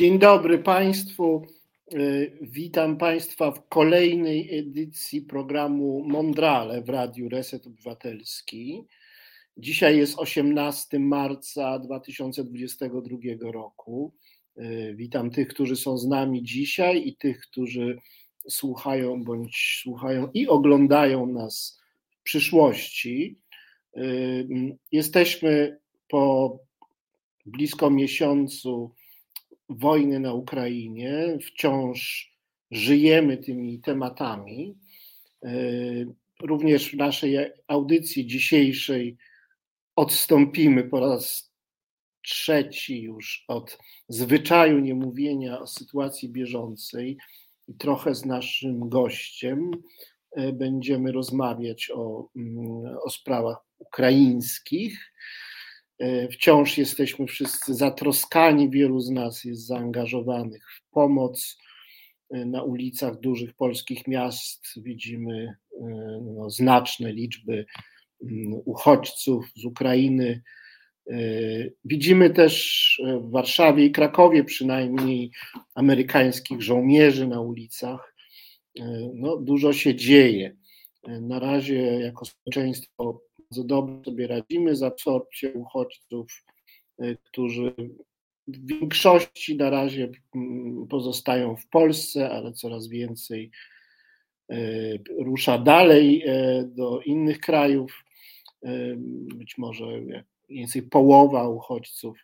Dzień dobry Państwu. Y, witam Państwa w kolejnej edycji programu Mondrale w Radiu Reset Obywatelski. Dzisiaj jest 18 marca 2022 roku. Y, witam tych, którzy są z nami dzisiaj i tych, którzy słuchają bądź słuchają i oglądają nas w przyszłości. Y, jesteśmy po blisko miesiącu wojny na Ukrainie, wciąż żyjemy tymi tematami. E, również w naszej audycji dzisiejszej odstąpimy po raz trzeci już od zwyczaju niemówienia o sytuacji bieżącej i trochę z naszym gościem e, będziemy rozmawiać o, mm, o sprawach ukraińskich. E, wciąż jesteśmy wszyscy zatroskani, wielu z nas jest zaangażowanych w pomoc. E, na ulicach dużych polskich miast widzimy e, no, znaczne liczby mm, uchodźców z Ukrainy. Widzimy też w Warszawie i Krakowie przynajmniej amerykańskich żołnierzy na ulicach. No, dużo się dzieje. Na razie jako społeczeństwo bardzo dobrze sobie radzimy z absorpcją uchodźców, y, którzy w większości na razie mm, pozostają w Polsce, ale coraz więcej y, rusza dalej y, do innych krajów. Być może więcej połowa uchodźców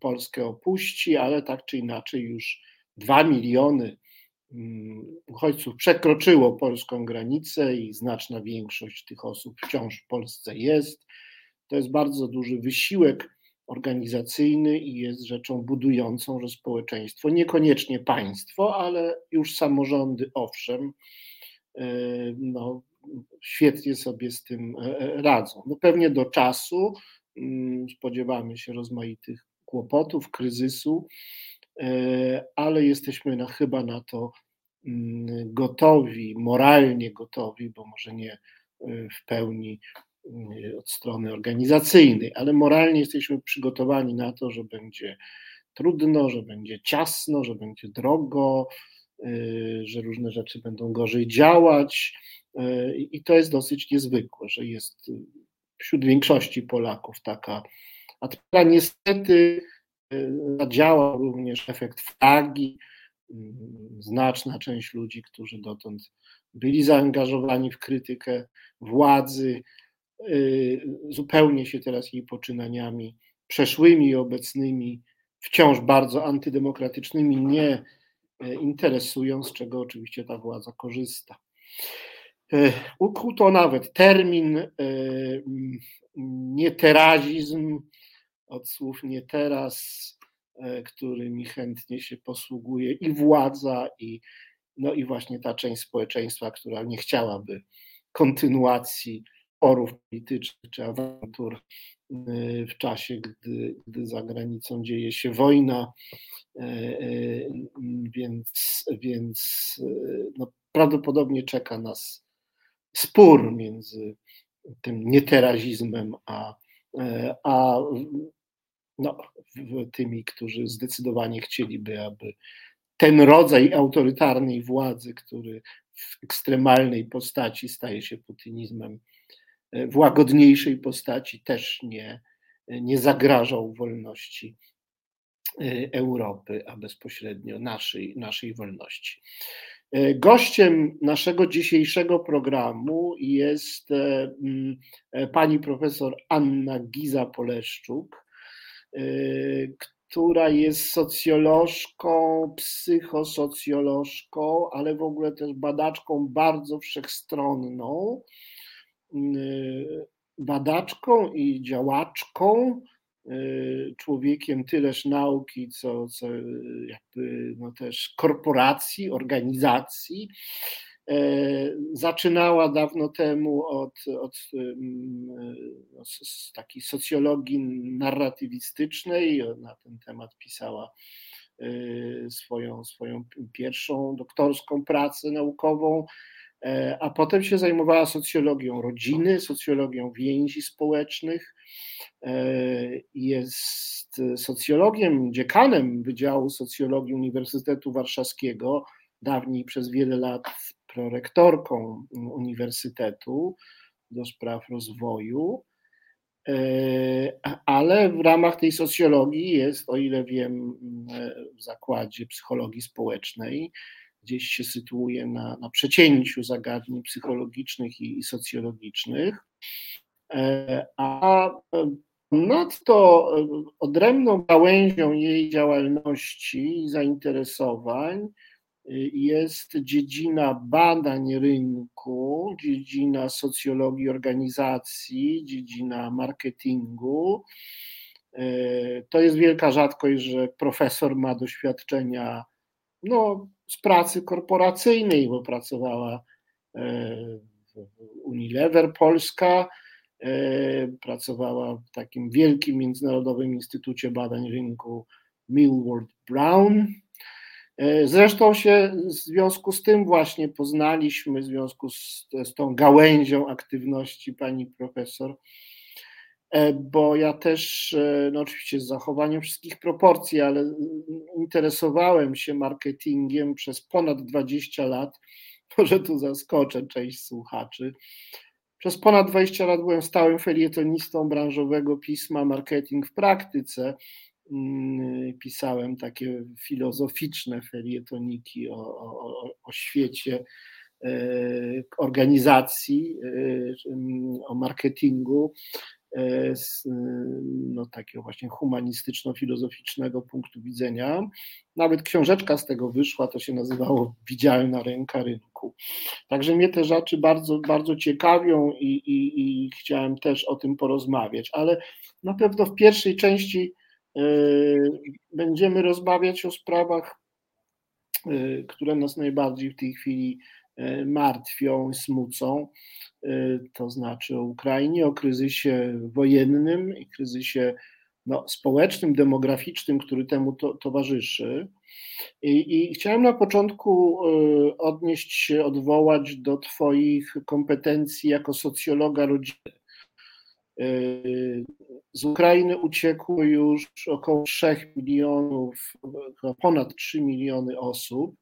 Polskę opuści, ale tak czy inaczej już dwa miliony uchodźców przekroczyło polską granicę i znaczna większość tych osób wciąż w Polsce jest. To jest bardzo duży wysiłek organizacyjny i jest rzeczą budującą, że społeczeństwo, niekoniecznie państwo, ale już samorządy, owszem, e, no, świetnie sobie z tym e, e, radzą. No pewnie do czasu mm, spodziewamy się rozmaitych kłopotów, kryzysu, ale jesteśmy na, chyba na to mm, gotowi, moralnie gotowi, bo może nie e, w pełni mm, od strony organizacyjnej, ale moralnie jesteśmy przygotowani na to, że będzie trudno, że będzie ciasno, że będzie drogo, e, że różne rzeczy będą gorzej działać. I to jest dosyć niezwykłe, że jest wśród większości Polaków taka atmosfera. Niestety Zadziałał również efekt flagi. Znaczna część ludzi, którzy dotąd byli zaangażowani w krytykę władzy, y, zupełnie się teraz jej poczynaniami przeszłymi i obecnymi, wciąż bardzo antydemokratycznymi, nie y, interesują, z czego oczywiście ta władza korzysta. Y, Ukuto nawet termin nieterazizm, od słów nie teraz, e, którymi chętnie się posługuje i władza, i, no i właśnie ta część społeczeństwa, która nie chciałaby kontynuacji porów politycznych czy awantur e, w czasie, gdy, gdy za granicą dzieje się wojna. E, więc, więc no, prawdopodobnie czeka nas spór między tym nieterazizmem a, a no, tymi, którzy zdecydowanie chcieliby, aby ten rodzaj autorytarnej władzy, który w ekstremalnej postaci staje się putinizmem, e, w łagodniejszej postaci też nie, nie zagrażał wolności e, Europy, a bezpośrednio naszej, naszej wolności. E, gościem naszego dzisiejszego programu jest pani profesor Anna Giza-Poleszczuk, która jest socjolożką, psychosocjolożką, ale w ogóle też badaczką bardzo wszechstronną, y, badaczką i działaczką, y, człowiekiem tyleż nauki, co, co jakby no też korporacji, organizacji. E, zaczynała dawno temu od, od z takiej socjologii narratywistycznej, na ten temat pisała e, swoją, swoją pierwszą doktorską pracę naukową, e, a potem się zajmowała socjologią rodziny, socjologią więzi społecznych. Jest socjologiem, dziekanem Wydziału Socjologii Uniwersytetu Warszawskiego, dawniej przez wiele lat prorektorką uniwersytetu do spraw rozwoju. E, ale w ramach tej socjologii jest, o ile wiem, w zakładzie psychologii społecznej, gdzieś się sytuuje na, na przecięciu zagadnień psychologicznych i, i socjologicznych. E, a nadto odrębną gałęzią jej działalności i zainteresowań jest dziedzina badań rynku, dziedzina socjologii organizacji, dziedzina marketingu. E, to jest wielka rzadkość, że profesor ma doświadczenia no, z pracy korporacyjnej, bo pracowała w Unilever Polska, pracowała w takim wielkim międzynarodowym instytucie badań rynku Millward Brown, zresztą się w związku z tym właśnie poznaliśmy, w związku z, z tą gałęzią aktywności pani profesor, e, bo ja też, e, no oczywiście z zachowaniem wszystkich proporcji, ale interesowałem się marketingiem przez ponad 20 lat. Może tu zaskoczę część słuchaczy. Przez ponad 20 lat byłem stałym felietonistą branżowego pisma Marketing w praktyce pisałem takie filozoficzne felietoniki o, o, o świecie e, organizacji, e, o marketingu e, z no, takiego właśnie humanistyczno-filozoficznego punktu widzenia. Nawet książeczka z tego wyszła, to się nazywało Widzialna ręka rynku. Także mnie te rzeczy bardzo, bardzo ciekawią i, i, i chciałem też o tym porozmawiać, ale na pewno w pierwszej części będziemy rozmawiać o sprawach, yy, które nas najbardziej w tej chwili yy, martwią, smucą, to znaczy o Ukrainie, o kryzysie wojennym i kryzysie no, społecznym, demograficznym, który temu to, towarzyszy. I, I, chciałem na początku odnieść się, odwołać do Twoich kompetencji jako socjologa rodziny. Z Ukrainy uciekło już około 3 milionów, ponad 3 miliony osób,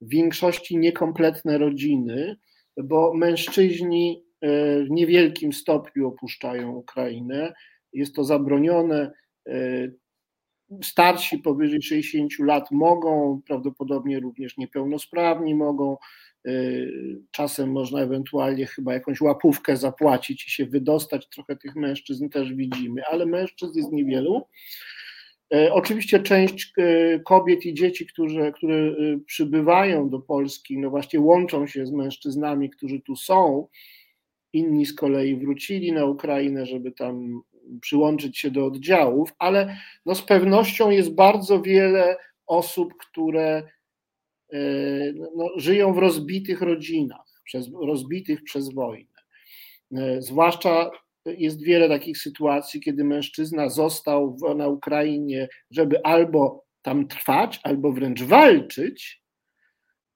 w większości niekompletne rodziny, bo mężczyźni e, w niewielkim stopniu opuszczają Ukrainę. Jest to zabronione. E, starsi powyżej 60 lat mogą, prawdopodobnie również niepełnosprawni mogą, czasem można ewentualnie chyba jakąś łapówkę zapłacić i się wydostać. Trochę tych mężczyzn też widzimy, ale mężczyzn jest niewielu. Y, oczywiście część y, kobiet i dzieci, którzy, które przybywają do Polski, no właśnie łączą się z mężczyznami, którzy tu są. Inni z kolei wrócili na Ukrainę, żeby tam przyłączyć się do oddziałów, ale no z pewnością jest bardzo wiele osób, które E, no, żyją w rozbitych rodzinach, przez, rozbitych przez wojnę. E, zwłaszcza jest wiele takich sytuacji, kiedy mężczyzna został w, na Ukrainie, żeby albo tam trwać, albo wręcz walczyć,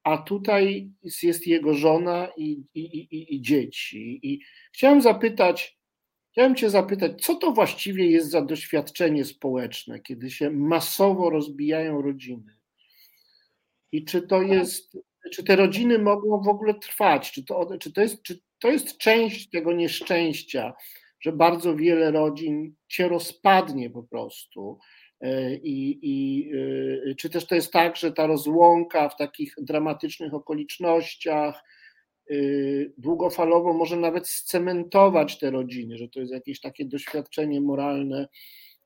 a tutaj jest jego żona i, i, i, i dzieci. I chciałem zapytać, chciałem Cię zapytać, co to właściwie jest za doświadczenie społeczne, kiedy się masowo rozbijają rodziny? I czy to jest, czy te rodziny mogą w ogóle trwać? Czy to, czy to, jest, czy to jest część tego nieszczęścia, że bardzo wiele rodzin się rozpadnie po prostu? E, I, i e, czy też to jest tak, że ta rozłąka w takich dramatycznych okolicznościach e, długofalowo może nawet scementować te rodziny, że to jest jakieś takie doświadczenie moralne,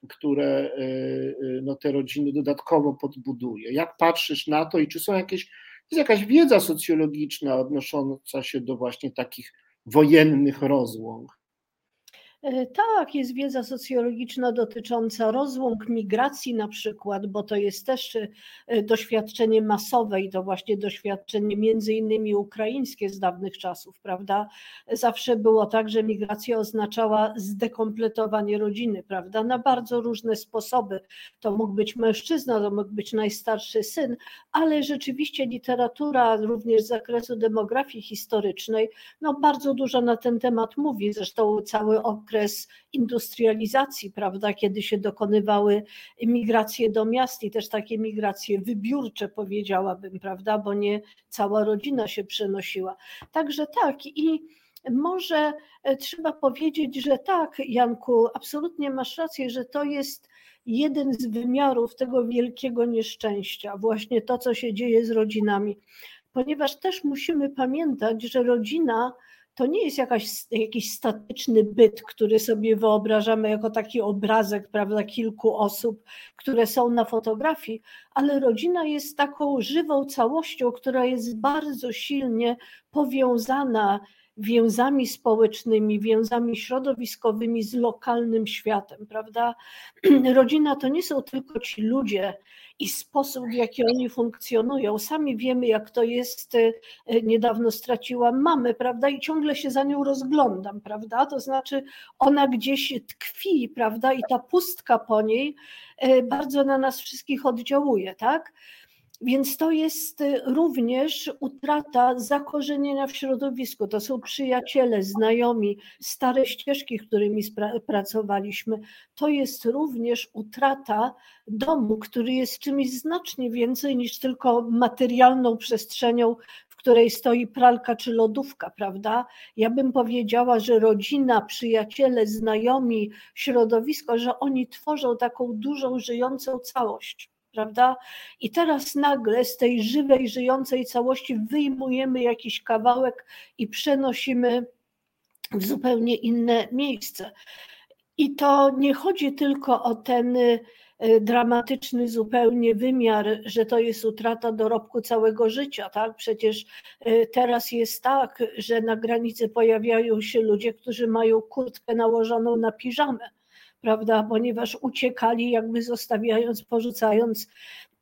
które y, y, no, te rodziny dodatkowo podbuduje. Jak patrzysz na to i czy są jakieś, jest jakaś wiedza socjologiczna odnosząca się do właśnie takich wojennych rozłąk? E, tak, jest wiedza socjologiczna dotycząca rozłąk migracji na przykład, bo to jest też e, doświadczenie masowe i to właśnie doświadczenie między innymi ukraińskie z dawnych czasów, prawda? Zawsze było tak, że migracja oznaczała zdekompletowanie rodziny, prawda? Na bardzo różne sposoby. To mógł być mężczyzna, to mógł być najstarszy syn, ale rzeczywiście literatura również z zakresu demografii historycznej, no bardzo dużo na ten temat mówi, zresztą cały okres okres industrializacji, prawda, kiedy się dokonywały migracje do miast i też takie migracje wybiórcze, powiedziałabym, prawda, bo nie cała rodzina się przenosiła. Także tak i może e, trzeba powiedzieć, że tak, Janku, absolutnie masz rację, że to jest jeden z wymiarów tego wielkiego nieszczęścia, właśnie to, co się dzieje z rodzinami. Ponieważ też musimy pamiętać, że rodzina to nie jest jakaś, jakiś statyczny byt, który sobie wyobrażamy jako taki obrazek, prawda, kilku osób, które są na fotografii, ale rodzina jest taką żywą całością, która jest bardzo silnie powiązana więzami społecznymi, więzami środowiskowymi z lokalnym światem, prawda? Rodzina to nie są tylko ci ludzie i sposób, w jaki oni funkcjonują. Sami wiemy, jak to jest. E, niedawno straciłam mamę, prawda? I ciągle się za nią rozglądam, prawda? To znaczy, ona gdzieś tkwi, prawda? I ta pustka po niej e, bardzo na nas wszystkich oddziałuje, tak? Więc to jest y, również utrata zakorzenienia w środowisku. To są przyjaciele, znajomi, stare ścieżki, którymi pracowaliśmy. To jest również utrata domu, który jest czymś znacznie więcej niż tylko materialną przestrzenią, w której stoi pralka czy lodówka, prawda? Ja bym powiedziała, że rodzina, przyjaciele, znajomi, środowisko, że oni tworzą taką dużą, żyjącą całość prawda? I teraz nagle z tej żywej, żyjącej całości wyjmujemy jakiś kawałek i przenosimy w zupełnie inne miejsce. I to nie chodzi tylko o ten y, dramatyczny zupełnie wymiar, że to jest utrata dorobku całego życia, tak? Przecież y, teraz jest tak, że na granicy pojawiają się ludzie, którzy mają kurtkę nałożoną na piżamę prawda, ponieważ uciekali, jakby zostawiając, porzucając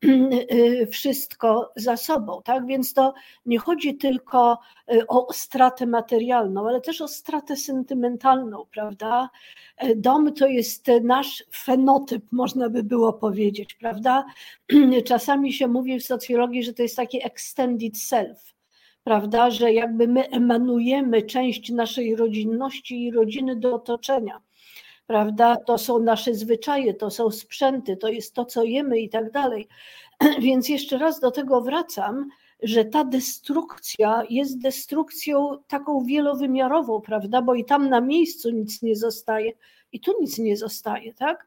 wszystko za sobą. Tak? Więc to nie chodzi tylko y, o stratę materialną, ale też o stratę sentymentalną, prawda? Dom to jest nasz fenotyp, można by było powiedzieć, prawda? Czasami się mówi w socjologii, że to jest taki extended self prawda, że jakby my emanujemy część naszej rodzinności i rodziny do otoczenia prawda? To są nasze zwyczaje, to są sprzęty, to jest to, co jemy i tak dalej. Więc jeszcze raz do tego wracam, że ta destrukcja jest destrukcją taką wielowymiarową, prawda? Bo i tam na miejscu nic nie zostaje, i tu nic nie zostaje, tak?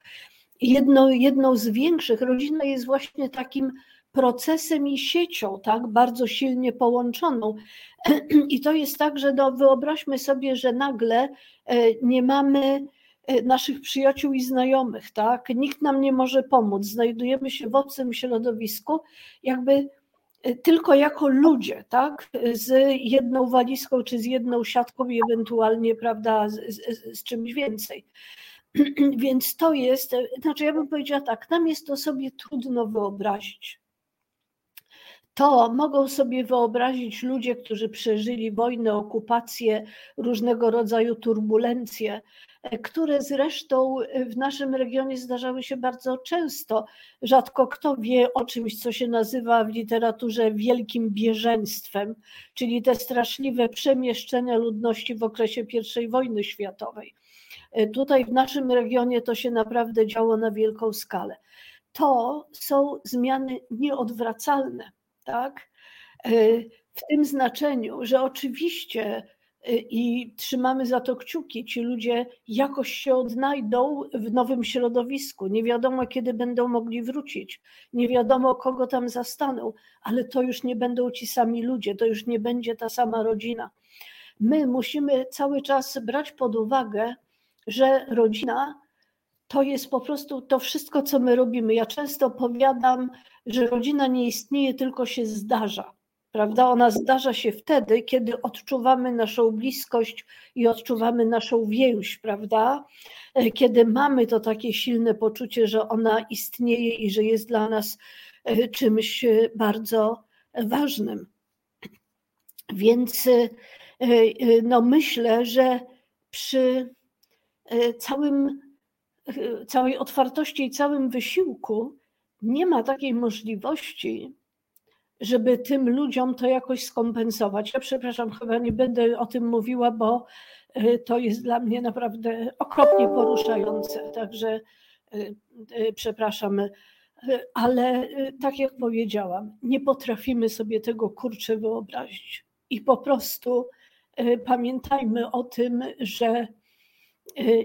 Jedno, jedną z większych, rodzina jest właśnie takim procesem i siecią, tak, bardzo silnie połączoną. I to jest tak, że no, wyobraźmy sobie, że nagle e, nie mamy naszych przyjaciół i znajomych, tak? Nikt nam nie może pomóc. Znajdujemy się w obcym środowisku, jakby e, tylko jako ludzie, tak? Z jedną walizką czy z jedną siatką i ewentualnie, prawda, z, z, z czymś więcej. Więc to jest, e, znaczy ja bym powiedziała tak, nam jest to sobie trudno wyobrazić. To mogą sobie wyobrazić ludzie, którzy przeżyli wojnę, okupację, różnego rodzaju turbulencje, które zresztą w naszym regionie zdarzały się bardzo często. Rzadko kto wie o czymś, co się nazywa w literaturze wielkim bieżeństwem, czyli te straszliwe przemieszczenia ludności w okresie I wojny światowej. Tutaj w naszym regionie to się naprawdę działo na wielką skalę. To są zmiany nieodwracalne, tak? W tym znaczeniu, że oczywiście i trzymamy za to kciuki. Ci ludzie jakoś się odnajdą w nowym środowisku. Nie wiadomo, kiedy będą mogli wrócić, nie wiadomo, kogo tam zastaną, ale to już nie będą ci sami ludzie, to już nie będzie ta sama rodzina. My musimy cały czas brać pod uwagę, że rodzina to jest po prostu to wszystko, co my robimy. Ja często powiadam, że rodzina nie istnieje, tylko się zdarza prawda? Ona zdarza się wtedy, kiedy odczuwamy naszą bliskość i odczuwamy naszą więź, prawda? E, kiedy mamy to takie silne poczucie, że ona istnieje i że jest dla nas e, czymś e, bardzo ważnym. Więc no myślę, że przy całym, całej otwartości i całym wysiłku nie ma takiej możliwości, żeby tym ludziom to jakoś skompensować. Ja przepraszam, chyba nie będę o tym mówiła, bo to jest dla mnie naprawdę okropnie poruszające. Także przepraszam, ale tak jak powiedziałam, nie potrafimy sobie tego kurczę wyobrazić. I po prostu pamiętajmy o tym, że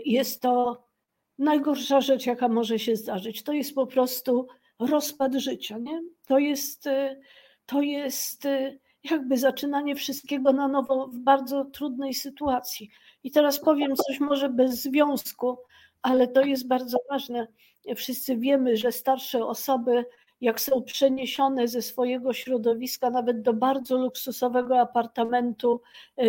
jest to najgorsza rzecz, jaka może się zdarzyć. To jest po prostu rozpad życia. Nie? To, jest, to jest jakby zaczynanie wszystkiego na nowo w bardzo trudnej sytuacji. I teraz powiem coś może bez związku, ale to jest bardzo ważne. Wszyscy wiemy, że starsze osoby, jak są przeniesione ze swojego środowiska nawet do bardzo luksusowego apartamentu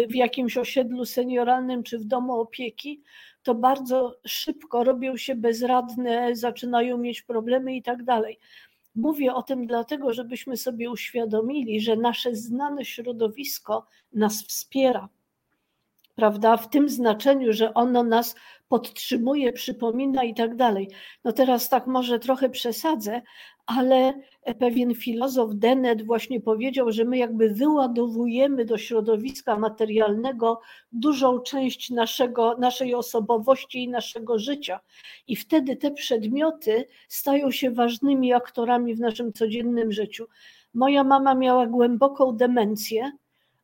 w jakimś osiedlu senioralnym czy w domu opieki, to bardzo szybko robią się bezradne, zaczynają mieć problemy i tak dalej. Mówię o tym dlatego, żebyśmy sobie uświadomili, że nasze znane środowisko nas wspiera, prawda? W tym znaczeniu, że ono nas podtrzymuje, przypomina i tak dalej. No teraz tak może trochę przesadzę, ale pewien filozof Dennett właśnie powiedział, że my jakby wyładowujemy do środowiska materialnego dużą część naszego, naszej osobowości i naszego życia. I wtedy te przedmioty stają się ważnymi aktorami w naszym codziennym życiu. Moja mama miała głęboką demencję,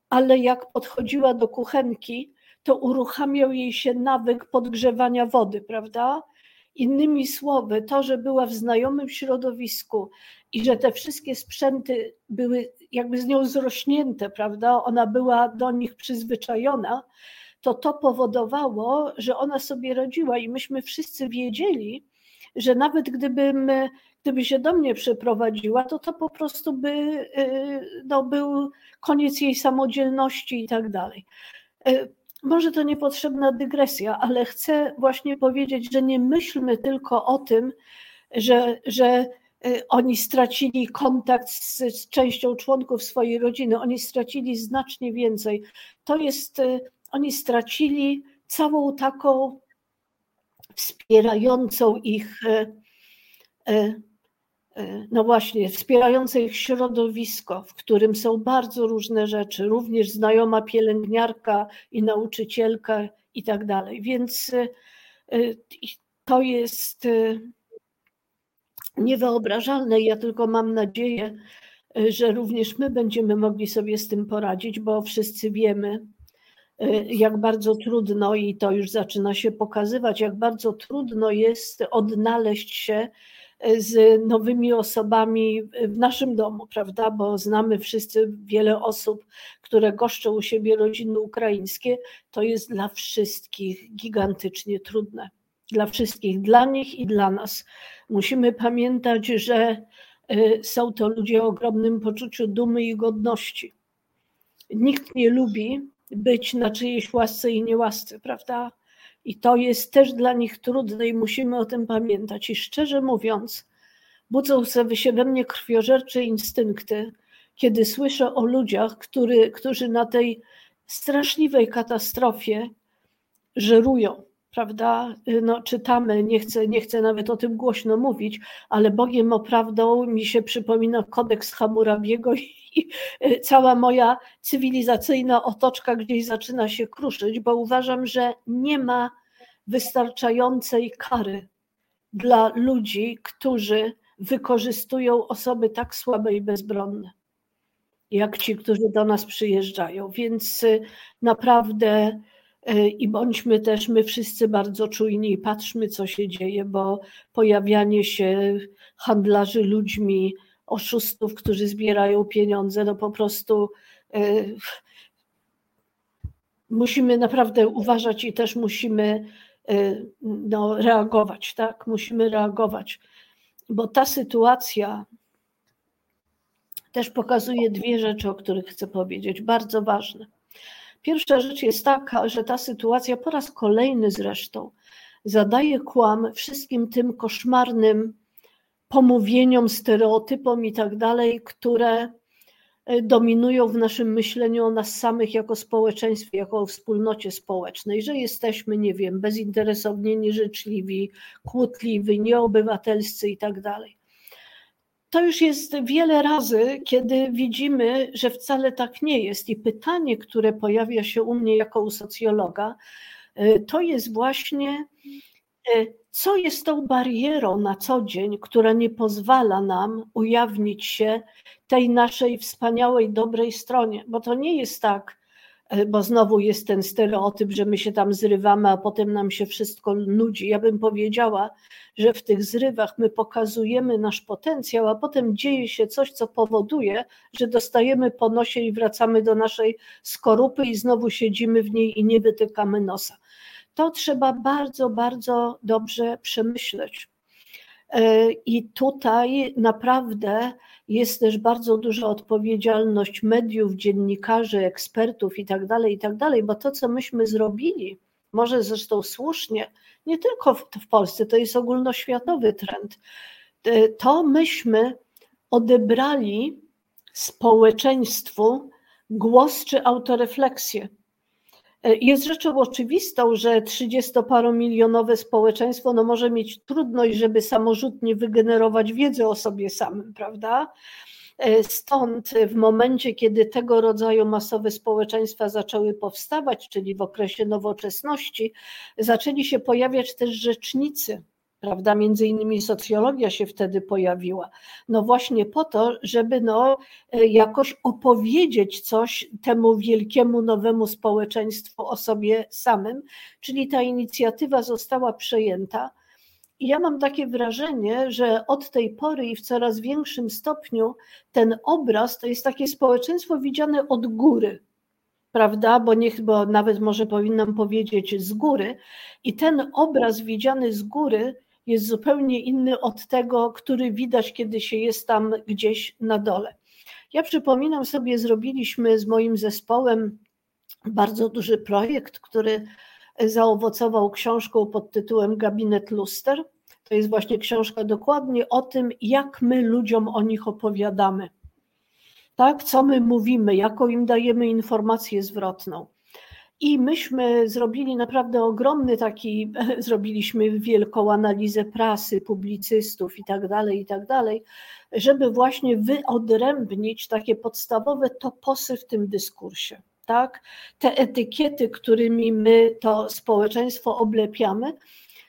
ale jak podchodziła do kuchenki, to uruchamiał jej się nawyk podgrzewania wody, prawda? Innymi słowy, to, że była w znajomym środowisku i że te wszystkie sprzęty były jakby z nią zrośnięte, prawda? Ona była do nich przyzwyczajona, to to powodowało, że ona sobie radziła i myśmy wszyscy wiedzieli, że nawet gdybym, gdyby się do mnie przeprowadziła, to to po prostu by y, no, był koniec jej samodzielności i tak dalej. Może to niepotrzebna dygresja, ale chcę właśnie powiedzieć, że nie myślmy tylko o tym, że, że y, oni stracili kontakt z, z, częścią członków swojej rodziny, oni stracili znacznie więcej. To jest, y, oni stracili całą taką wspierającą ich E, no właśnie, wspierające ich środowisko, w którym są bardzo różne rzeczy, również znajoma pielęgniarka i nauczycielka i tak dalej. Więc e, to jest e, niewyobrażalne. Ja tylko mam nadzieję, że również my będziemy mogli sobie z tym poradzić, bo wszyscy wiemy, jak bardzo trudno, i to już zaczyna się pokazywać, jak bardzo trudno jest odnaleźć się z nowymi osobami w naszym domu, prawda? Bo znamy wszyscy wiele osób, które goszczą u siebie rodziny ukraińskie. To jest dla wszystkich gigantycznie trudne. Dla wszystkich, dla nich i dla nas. Musimy pamiętać, że y, są to ludzie o ogromnym poczuciu dumy i godności. Nikt nie lubi być na czyjejś łasce i niełasce, prawda? I to jest też dla nich trudne i musimy o tym pamiętać. I szczerze mówiąc, budzą się we mnie krwiożercze instynkty, kiedy słyszę o ludziach, który, którzy na tej straszliwej katastrofie żerują, prawda? No, czytamy, nie chcę, nie chcę nawet o tym głośno mówić, ale Bogiem oprawdą mi się przypomina kodeks Hammurabiego i cała moja cywilizacyjna otoczka gdzieś zaczyna się kruszyć, bo uważam, że nie ma wystarczającej kary dla ludzi, którzy wykorzystują osoby tak słabe i bezbronne, jak ci, którzy do nas przyjeżdżają. Więc y, naprawdę y, i bądźmy też my wszyscy bardzo czujni i patrzmy, co się dzieje, bo pojawianie się handlarzy ludźmi, oszustów, którzy zbierają pieniądze, no po prostu y, musimy naprawdę uważać i też musimy no, reagować, tak? Musimy reagować bo ta sytuacja też pokazuje dwie rzeczy, o których chcę powiedzieć, bardzo ważne. Pierwsza rzecz jest taka, że ta sytuacja po raz kolejny zresztą zadaje kłam wszystkim tym koszmarnym pomówieniom, stereotypom i tak dalej, które E, dominują w naszym myśleniu o nas samych jako społeczeństwie, jako o wspólnocie społecznej, że jesteśmy, nie wiem, bezinteresowni, nieżyczliwi, kłótliwi, nieobywatelscy i tak dalej. To już jest wiele razy, kiedy widzimy, że wcale tak nie jest. I pytanie, które pojawia się u mnie jako u socjologa, e, to jest właśnie, e, co jest tą barierą na co dzień, która nie pozwala nam ujawnić się tej naszej wspaniałej, dobrej stronie. Bo to nie jest tak, bo znowu jest ten stereotyp, że my się tam zrywamy, a potem nam się wszystko nudzi. Ja bym powiedziała, że w tych zrywach my pokazujemy nasz potencjał, a potem dzieje się coś, co powoduje, że dostajemy po nosie i wracamy do naszej skorupy i znowu siedzimy w niej i nie wytykamy nosa. To trzeba bardzo, bardzo dobrze przemyśleć. E, I tutaj naprawdę jest też bardzo duża odpowiedzialność mediów, dziennikarzy, ekspertów i tak dalej, i tak bo to, co myśmy zrobili, może zresztą słusznie, nie tylko w, w Polsce, to jest ogólnoświatowy trend, e, to myśmy odebrali społeczeństwu głos czy autorefleksję. E, jest rzeczą oczywistą, że 30-paromilionowe społeczeństwo no może mieć trudność, żeby samorzutnie wygenerować wiedzę o sobie samym, prawda? E, stąd w momencie, kiedy tego rodzaju masowe społeczeństwa zaczęły powstawać, czyli w okresie nowoczesności, zaczęli się pojawiać też rzecznicy prawda? Między innymi socjologia się wtedy pojawiła. No właśnie po to, żeby no e, jakoś opowiedzieć coś temu wielkiemu nowemu społeczeństwu o sobie samym, czyli ta inicjatywa została przejęta. I ja mam takie wrażenie, że od tej pory i w coraz większym stopniu ten obraz to jest takie społeczeństwo widziane od góry, prawda? Bo niech, bo nawet może powinnam powiedzieć z góry. I ten obraz widziany z góry jest zupełnie inny od tego, który widać, kiedy się jest tam gdzieś na dole. Ja przypominam sobie, zrobiliśmy z moim zespołem bardzo duży projekt, który zaowocował książką pod tytułem Gabinet Luster. To jest właśnie książka dokładnie o tym, jak my ludziom o nich opowiadamy. Tak, co my mówimy, jaką im dajemy informację zwrotną. I myśmy zrobili naprawdę ogromny taki, zrobiliśmy wielką analizę prasy, publicystów i tak dalej, i tak dalej, żeby właśnie wyodrębnić takie podstawowe toposy w tym dyskursie. Tak? Te etykiety, którymi my to społeczeństwo oblepiamy,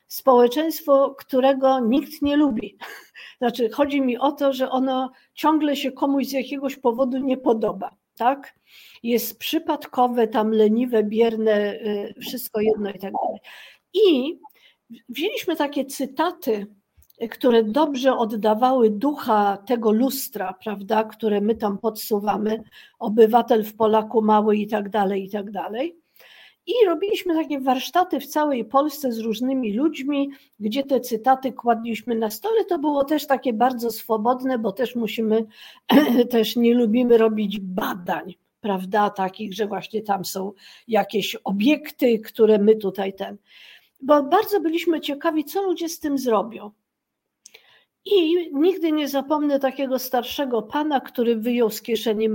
społeczeństwo, którego nikt nie lubi. Znaczy, chodzi mi o to, że ono ciągle się komuś z jakiegoś powodu nie podoba. Tak? jest przypadkowe, tam leniwe, bierne, y, wszystko jedno i tak dalej. I wzięliśmy takie cytaty, które dobrze oddawały ducha tego lustra, prawda, które my tam podsuwamy, obywatel w Polaku mały i tak dalej, i tak dalej. I robiliśmy takie warsztaty w całej Polsce z różnymi ludźmi, gdzie te cytaty kładliśmy na stole. To było też takie bardzo swobodne, bo też musimy, też nie lubimy robić badań prawda, takich, że właśnie tam są jakieś obiekty, które my tutaj ten. Bo bardzo byliśmy ciekawi, co ludzie z tym zrobią. I nigdy nie zapomnę takiego starszego pana, który wyjął z kieszeni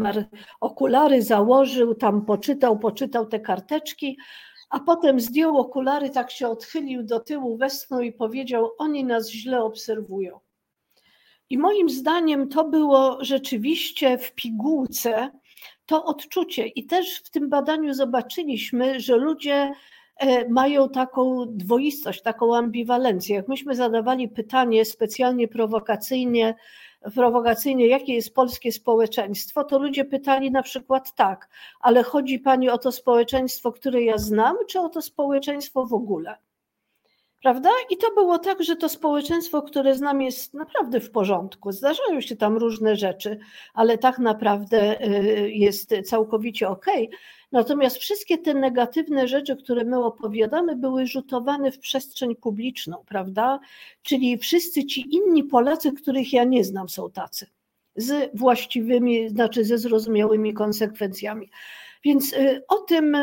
okulary, założył, tam poczytał, poczytał te karteczki, a potem zdjął okulary, tak się odchylił do tyłu, westchnął i powiedział: Oni nas źle obserwują. I moim zdaniem to było rzeczywiście w pigułce to odczucie. I też w tym badaniu zobaczyliśmy, że ludzie mają taką dwoistość, taką ambiwalencję. Jak myśmy zadawali pytanie specjalnie prowokacyjnie, prowokacyjnie, jakie jest polskie społeczeństwo, to ludzie pytali na przykład tak, ale chodzi Pani o to społeczeństwo, które ja znam, czy o to społeczeństwo w ogóle? Prawda? I to było tak, że to społeczeństwo, które znam, jest naprawdę w porządku. Zdarzają się tam różne rzeczy, ale tak naprawdę y, jest całkowicie ok. Natomiast wszystkie te negatywne rzeczy, które my opowiadamy, były rzutowane w przestrzeń publiczną, prawda? Czyli wszyscy ci inni Polacy, których ja nie znam, są tacy. Z właściwymi, znaczy ze zrozumiałymi konsekwencjami. Więc y, o tym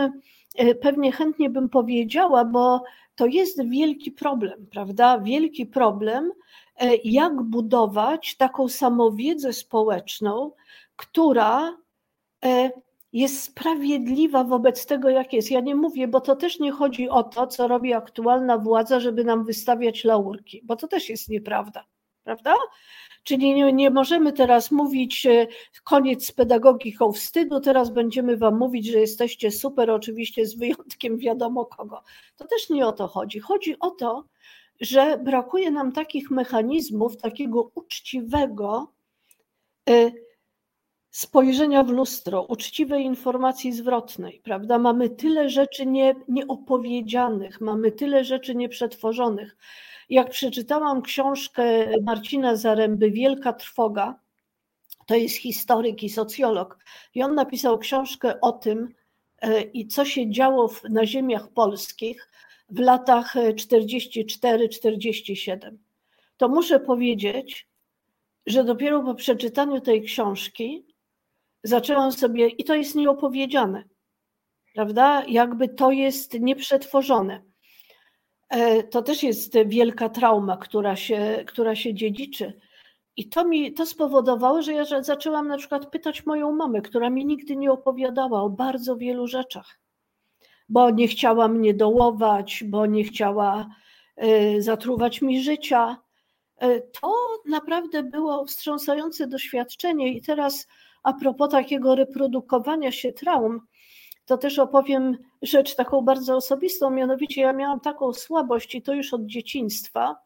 pewnie chętnie bym powiedziała, bo to jest wielki problem, prawda? Wielki problem, e, jak budować taką samowiedzę społeczną, która e, jest sprawiedliwa wobec tego, jak jest. Ja nie mówię, bo to też nie chodzi o to, co robi aktualna władza, żeby nam wystawiać laurki, bo to też jest nieprawda. prawda? Czyli nie, nie możemy teraz mówić e, koniec z pedagogiką wstydu, teraz będziemy wam mówić, że jesteście super, oczywiście z wyjątkiem wiadomo kogo. To też nie o to chodzi. Chodzi o to, że brakuje nam takich mechanizmów, takiego uczciwego e, spojrzenia w lustro, uczciwej informacji zwrotnej, prawda? Mamy tyle rzeczy nie, nieopowiedzianych, mamy tyle rzeczy nieprzetworzonych. Jak przeczytałam książkę Marcina Zaręby, Wielka Trwoga, to jest historyk i socjolog, i on napisał książkę o tym, e, i co się działo na ziemiach polskich w latach 44-47. To muszę powiedzieć, że dopiero po przeczytaniu tej książki zaczęłam sobie, i to jest nieopowiedziane, prawda? Jakby to jest nieprzetworzone. E, to też jest wielka trauma, która się, która się dziedziczy. I to mi to spowodowało, że ja zaczęłam na przykład pytać moją mamę, która mi nigdy nie opowiadała o bardzo wielu rzeczach, bo nie chciała mnie dołować, bo nie chciała e, zatruwać mi życia. E, to naprawdę było wstrząsające doświadczenie, i teraz a propos takiego reprodukowania się traum, to też opowiem rzecz taką bardzo osobistą, mianowicie ja miałam taką słabość i to już od dzieciństwa,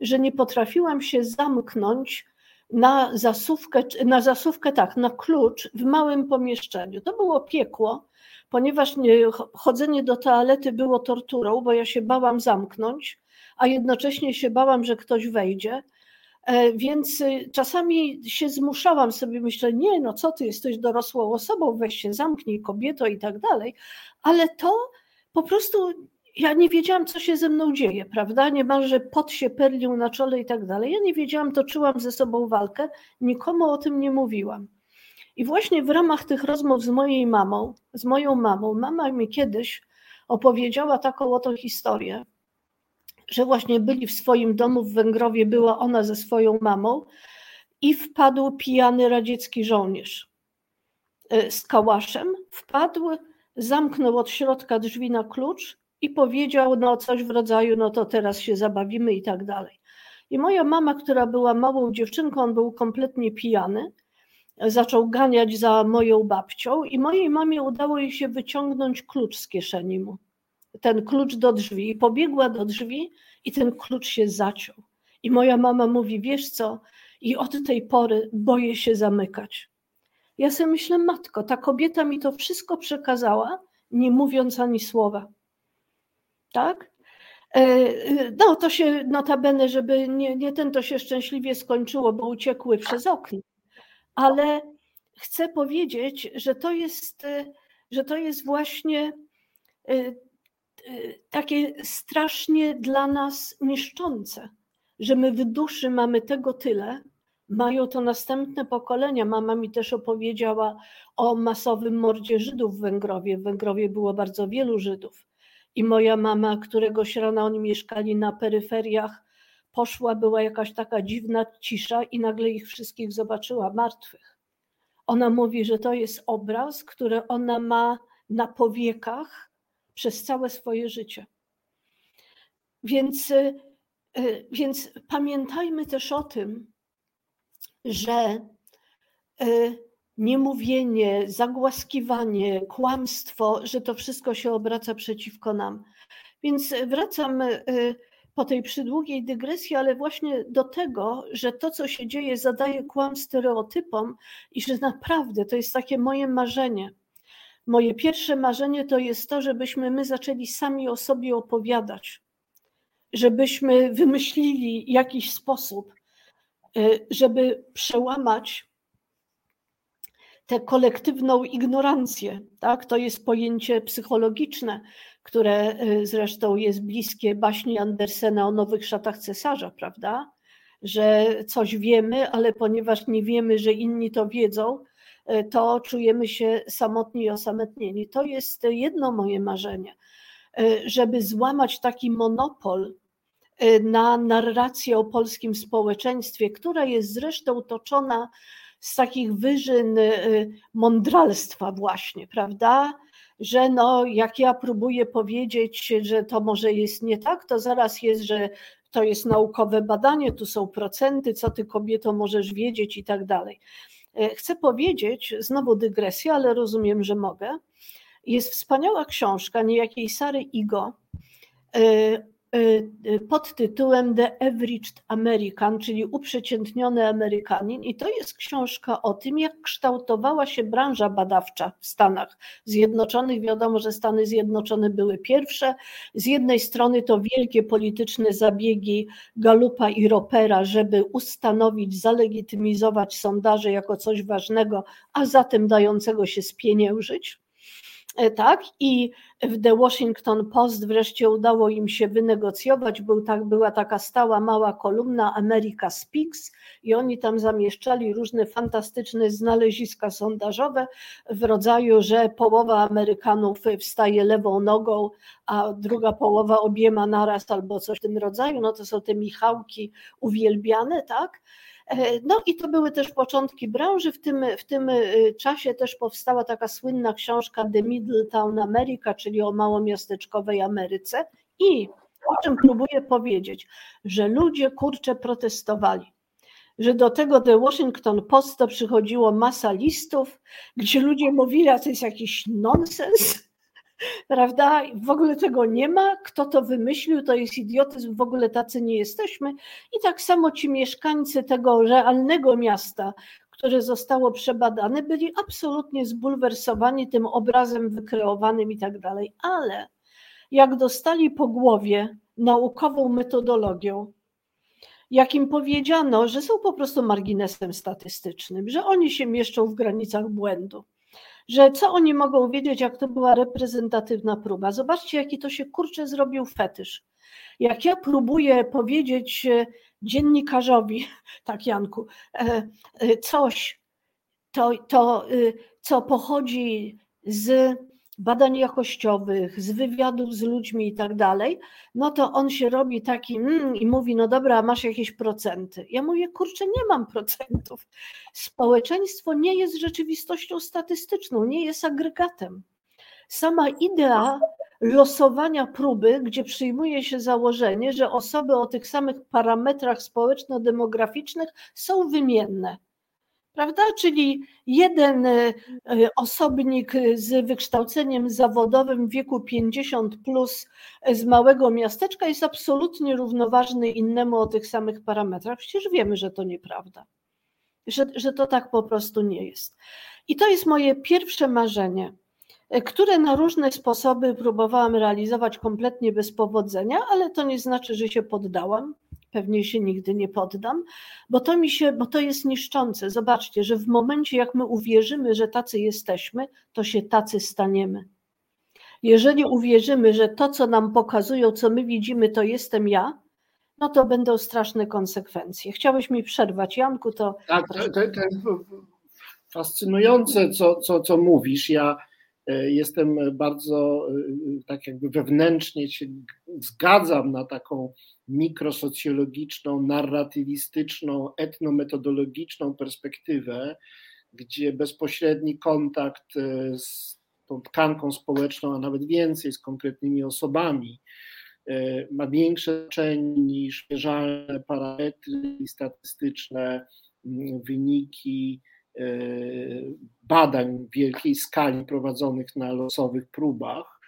że nie potrafiłam się zamknąć na zasówkę, na zasówkę tak, na klucz w małym pomieszczeniu. To było piekło, ponieważ nie, chodzenie do toalety było torturą, bo ja się bałam zamknąć, a jednocześnie się bałam, że ktoś wejdzie. E, więc y, czasami się zmuszałam sobie, myślę, nie, no co ty jesteś dorosłą osobą, weź się zamknij, kobieto i tak dalej, ale to po prostu ja nie wiedziałam, co się ze mną dzieje, prawda? Niemalże pot się perlił na czole i tak dalej. Ja nie wiedziałam, toczyłam ze sobą walkę, nikomu o tym nie mówiłam. I właśnie w ramach tych rozmów z mojej mamą, z moją mamą, mama mi kiedyś opowiedziała taką oto historię, że właśnie byli w swoim domu w Węgrowie, była ona ze swoją mamą i wpadł pijany radziecki żołnierz e, z kałaszem. Wpadł, zamknął od środka drzwi na klucz i powiedział no coś w rodzaju, no to teraz się zabawimy i tak dalej. I moja mama, która była małą dziewczynką, on był kompletnie pijany, zaczął ganiać za moją babcią i mojej mamie udało jej się wyciągnąć klucz z kieszeni mu ten klucz do drzwi i pobiegła do drzwi i ten klucz się zaciął. I moja mama mówi, wiesz co, i od tej pory boję się zamykać. Ja sobie myślę, matko, ta kobieta mi to wszystko przekazała, nie mówiąc ani słowa. Tak? E, no to się notabene, żeby nie, nie ten to się szczęśliwie skończyło, bo uciekły przez okno. Ale chcę powiedzieć, że to jest, że to jest właśnie e, takie strasznie dla nas niszczące, że my w duszy mamy tego tyle, mają to następne pokolenia. Mama mi też opowiedziała o masowym mordzie Żydów w Węgrowie. W Węgrowie było bardzo wielu Żydów. I moja mama, któregoś rana oni mieszkali na peryferiach, poszła, była jakaś taka dziwna cisza i nagle ich wszystkich zobaczyła martwych. Ona mówi, że to jest obraz, który ona ma na powiekach przez całe swoje życie. Więc, y, y, więc pamiętajmy też o tym, że y, niemówienie, zagłaskiwanie, kłamstwo, że to wszystko się obraca przeciwko nam. Więc wracam po tej przydługiej dygresji, ale właśnie do tego, że to, co się dzieje, zadaje kłam stereotypom i że naprawdę to jest takie moje marzenie, Moje pierwsze marzenie to jest to, żebyśmy my zaczęli sami o sobie opowiadać, żebyśmy wymyślili jakiś sposób, e, żeby przełamać tę kolektywną ignorancję. Tak? To jest pojęcie psychologiczne, które e, zresztą jest bliskie baśni Andersena o nowych szatach cesarza, prawda? Że coś wiemy, ale ponieważ nie wiemy, że inni to wiedzą, to czujemy się samotni i osamotnieni. To jest jedno moje marzenie, e, żeby złamać taki monopol e, na narrację o polskim społeczeństwie, która jest zresztą toczona z takich wyżyn mądralstwa właśnie, prawda? Że no, jak ja próbuję powiedzieć, że to może jest nie tak, to zaraz jest, że to jest naukowe badanie, tu są procenty, co ty kobieto możesz wiedzieć i tak dalej. Chcę powiedzieć, znowu dygresja, ale rozumiem, że mogę. Jest wspaniała książka niejakiej Sary Igo y, pod tytułem The Averaged American, czyli uprzeciętniony Amerykanin. I to jest książka o tym, jak kształtowała się branża badawcza w Stanach Zjednoczonych. Wiadomo, że Stany Zjednoczone były pierwsze. Z jednej strony to wielkie polityczne zabiegi Galupa i Ropera, żeby ustanowić, zalegitymizować sondaże jako coś ważnego, a zatem dającego się spieniężyć tak? I w The Washington Post wreszcie udało im się wynegocjować. Był tak, była taka stała mała kolumna America Speaks i oni tam zamieszczali różne fantastyczne znaleziska sondażowe w rodzaju, że połowa Amerykanów wstaje lewą nogą, a druga połowa obiema naraz albo coś w tym rodzaju. No to są te Michałki uwielbiane, tak? E, no i to były też początki branży. W tym, w tym e, czasie też powstała taka słynna książka The Middletown America, czyli o małomiasteczkowej Ameryce. I o czym próbuję powiedzieć, że ludzie kurcze protestowali że do tego The Washington Post to przychodziło masa listów, gdzie ludzie mówili, a to jest jakiś nonsens, prawda? W ogóle tego nie ma. Kto to wymyślił, to jest idiotyzm, w ogóle tacy nie jesteśmy. I tak samo ci mieszkańcy tego realnego miasta, które zostało przebadane, byli absolutnie zbulwersowani tym obrazem wykreowanym i tak dalej. Ale jak dostali po głowie naukową metodologią, jak im powiedziano, że są po prostu marginesem statystycznym, że oni się mieszczą w granicach błędu, że co oni mogą wiedzieć, jak to była reprezentatywna próba. Zobaczcie, jaki to się kurczę zrobił fetysz. Jak ja próbuję powiedzieć e, dziennikarzowi, tak Janku, e, e, coś, to, to co pochodzi z badań jakościowych, z wywiadów z ludźmi i tak dalej, no to on się robi taki mm, i mówi, no dobra, masz jakieś procenty. Ja mówię, kurczę, nie mam procentów. Społeczeństwo nie jest rzeczywistością statystyczną, nie jest agregatem. Sama idea losowania próby, gdzie przyjmuje się założenie, że osoby o tych samych parametrach społeczno-demograficznych są wymienne prawda? Czyli jeden e, e, osobnik z wykształceniem zawodowym w wieku 50 plus z małego miasteczka jest absolutnie równoważny innemu o tych samych parametrach. Przecież wiemy, że to nieprawda, że, że to tak po prostu nie jest. I to jest moje pierwsze marzenie, e, które na różne sposoby próbowałam realizować kompletnie bez powodzenia, ale to nie znaczy, że się poddałam pewnie się nigdy nie poddam, bo to mi się, bo to jest niszczące. Zobaczcie, że w momencie, jak my uwierzymy, że tacy jesteśmy, to się tacy staniemy. Jeżeli uwierzymy, że to, co nam pokazują, co my widzimy, to jestem ja, no to będą straszne konsekwencje. Chciałeś mi przerwać, Janku, to. Tak, to, to, to jest fascynujące, co, co, co mówisz. Ja e, jestem bardzo e, tak jakby wewnętrznie się zgadzam na taką mikrosocjologiczną, narratywistyczną, etnometodologiczną perspektywę, gdzie bezpośredni kontakt e, z tą tkanką społeczną, a nawet więcej z konkretnymi osobami, e, ma większe znaczenie niż mierzalne parametry statystyczne, wyniki e, badań w wielkiej skali prowadzonych na losowych próbach.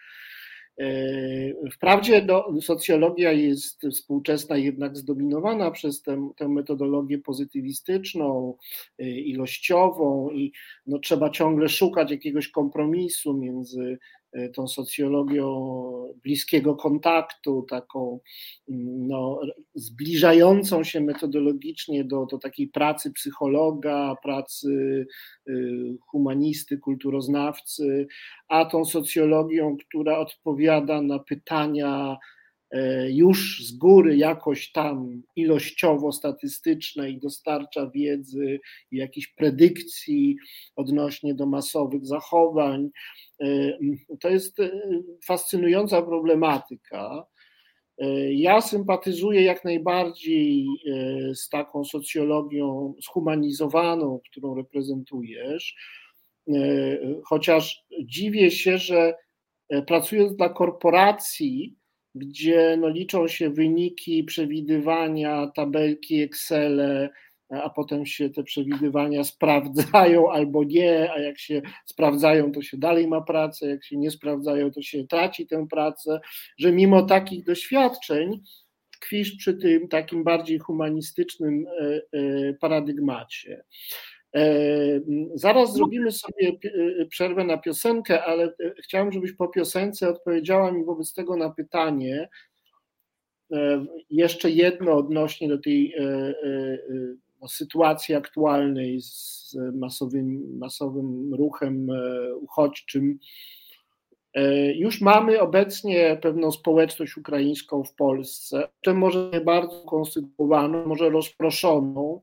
E, wprawdzie no, socjologia jest współczesna jednak zdominowana przez tę, tę metodologię pozytywistyczną, e, ilościową i no, trzeba ciągle szukać jakiegoś kompromisu między tą socjologią bliskiego kontaktu, taką no, zbliżającą się metodologicznie do, do takiej pracy psychologa, pracy y, humanisty, kulturoznawcy, a tą socjologią, która odpowiada na pytania e, już z góry jakoś tam ilościowo statystyczne i dostarcza wiedzy i jakichś predykcji odnośnie do masowych zachowań. E, to jest e, fascynująca problematyka. E, ja sympatyzuję jak najbardziej z taką socjologią zhumanizowaną, którą reprezentujesz, chociaż dziwię się, że pracując dla korporacji, gdzie no, liczą się wyniki, przewidywania, tabelki, Excel, a potem się te przewidywania sprawdzają albo nie, a jak się sprawdzają, to się dalej ma pracę, jak się nie sprawdzają, to się traci tę pracę, że mimo takich doświadczeń tkwisz przy tym takim bardziej humanistycznym e, e, paradygmacie. E, zaraz zrobimy sobie przerwę na piosenkę, ale chciałem, żebyś po piosence odpowiedziała mi wobec tego na pytanie. Jeszcze jedno odnośnie do tej no, sytuacji aktualnej z masowym, masowym ruchem uchodźczym E, już mamy obecnie pewną społeczność ukraińską w Polsce, może nie bardzo konstytuowaną, może rozproszoną,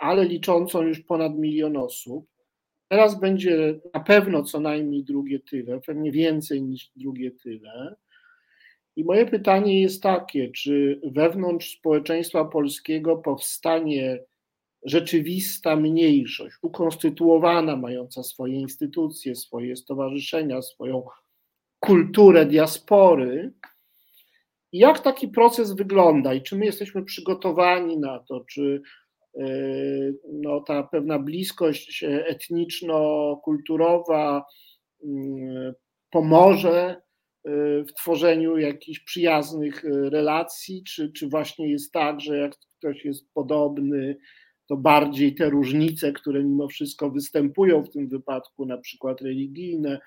ale liczącą już ponad milion osób. Teraz będzie na pewno co najmniej drugie tyle, pewnie więcej niż drugie tyle. I moje pytanie jest takie: czy wewnątrz społeczeństwa polskiego powstanie rzeczywista mniejszość, ukonstytuowana, mająca swoje instytucje, swoje stowarzyszenia, swoją kulturę diaspory. Jak taki proces wygląda i czy my jesteśmy przygotowani na to, czy no, ta pewna bliskość etniczno-kulturowa mm, pomoże e, w tworzeniu jakichś przyjaznych relacji, czy, czy właśnie jest tak, że jak ktoś jest podobny, to bardziej te różnice, które mimo wszystko występują w tym wypadku, na przykład religijne,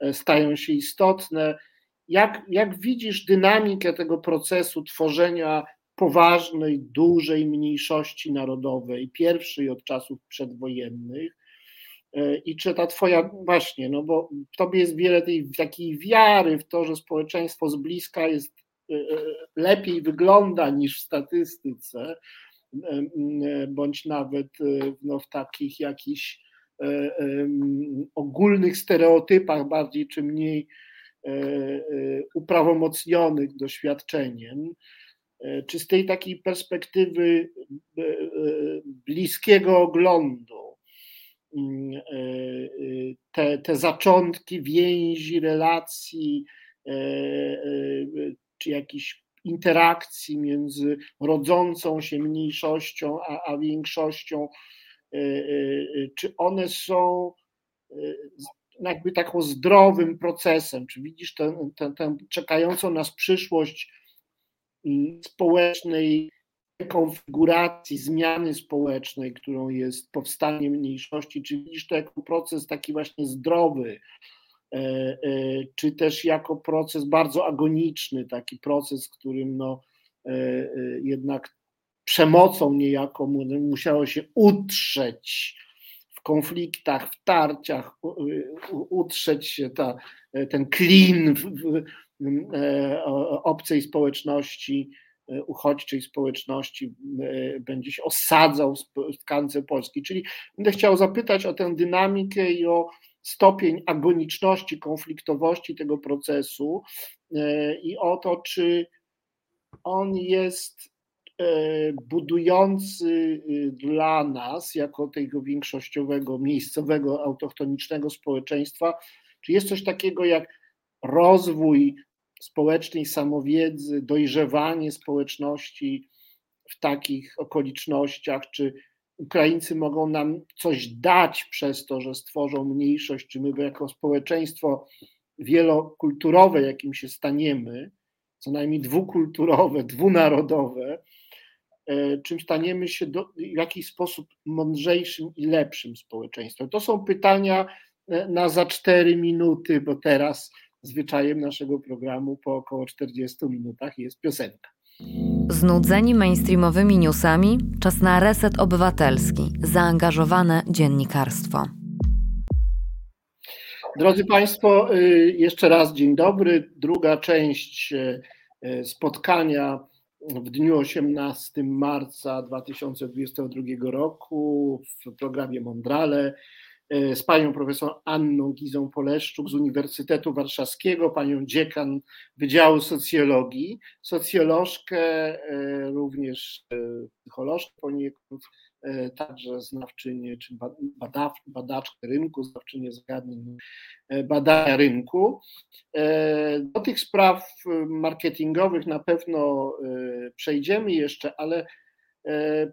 E, stają się istotne. Jak, jak widzisz dynamikę tego procesu tworzenia poważnej, dużej mniejszości narodowej, pierwszej od czasów przedwojennych? E, I czy ta twoja, właśnie, no bo w tobie jest wiele tej takiej wiary w to, że społeczeństwo z bliska jest e, lepiej wygląda niż w statystyce, bądź nawet no, w takich jakichś E, ogólnych stereotypach, bardziej czy mniej e, e, uprawomocnionych doświadczeniem, czy z tej takiej perspektywy bliskiego oglądu, mm, te, te zaczątki więzi, relacji, czy jakichś interakcji między rodzącą się mniejszością a, a większością czy one są jakby taką zdrowym procesem, czy widzisz tę, tę, czekającą nas przyszłość społecznej konfiguracji, zmiany społecznej, którą jest powstanie mniejszości, czy widzisz to jako proces taki właśnie zdrowy, e, e, czy też jako proces bardzo agoniczny, taki proces, w którym no, e, jednak przemocą niejako musiało się utrzeć w konfliktach, w tarciach, utrzeć się ta, ten klin w, w, obcej społeczności, e, uchodźczej społeczności e, będzie się osadzał w tkance Polski. Czyli będę chciał zapytać o tę dynamikę i o stopień agoniczności, konfliktowości tego procesu i o to, czy on jest E, budujący y, dla nas, jako tego większościowego, miejscowego, autochtonicznego społeczeństwa, czy jest coś takiego jak rozwój społecznej samowiedzy, dojrzewanie społeczności w takich okolicznościach, czy Ukraińcy mogą nam coś dać przez to, że stworzą mniejszość, czy my jako społeczeństwo wielokulturowe, jakim się staniemy, co najmniej dwukulturowe, dwunarodowe, E, czym staniemy się do, w jakiś sposób mądrzejszym i lepszym społeczeństwem? To są pytania e, na za 4 minuty, bo teraz zwyczajem naszego programu po około 40 minutach jest piosenka. Znudzeni mainstreamowymi newsami, czas na reset obywatelski, zaangażowane dziennikarstwo. Drodzy Państwo, y, jeszcze raz dzień dobry. Druga część e, spotkania w dniu 18 marca 2022 roku w programie Mondrale z panią profesor Anną Gizą Poleszczuk z Uniwersytetu Warszawskiego, panią dziekan Wydziału Socjologii, socjolożkę, e, również e, psycholożkę poniekąd także znawczynie czy badaczkę rynku, znawczynie zagadnień badania rynku. Do tych spraw marketingowych na pewno przejdziemy jeszcze, ale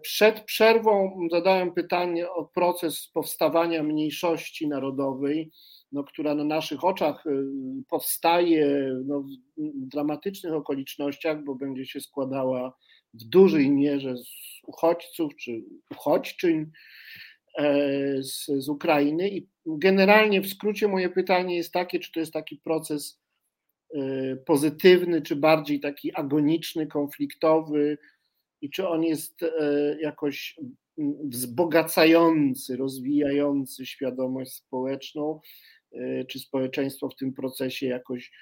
przed przerwą zadałem pytanie o proces powstawania mniejszości narodowej no, która na naszych oczach y, powstaje no, w dramatycznych okolicznościach, bo będzie się składała w dużej mierze z uchodźców czy uchodźczyń e, z, z Ukrainy. I generalnie w skrócie moje pytanie jest takie, czy to jest taki proces e, pozytywny, czy bardziej taki agoniczny, konfliktowy, i czy on jest e, jakoś wzbogacający, rozwijający świadomość społeczną, E, czy społeczeństwo w tym procesie jakoś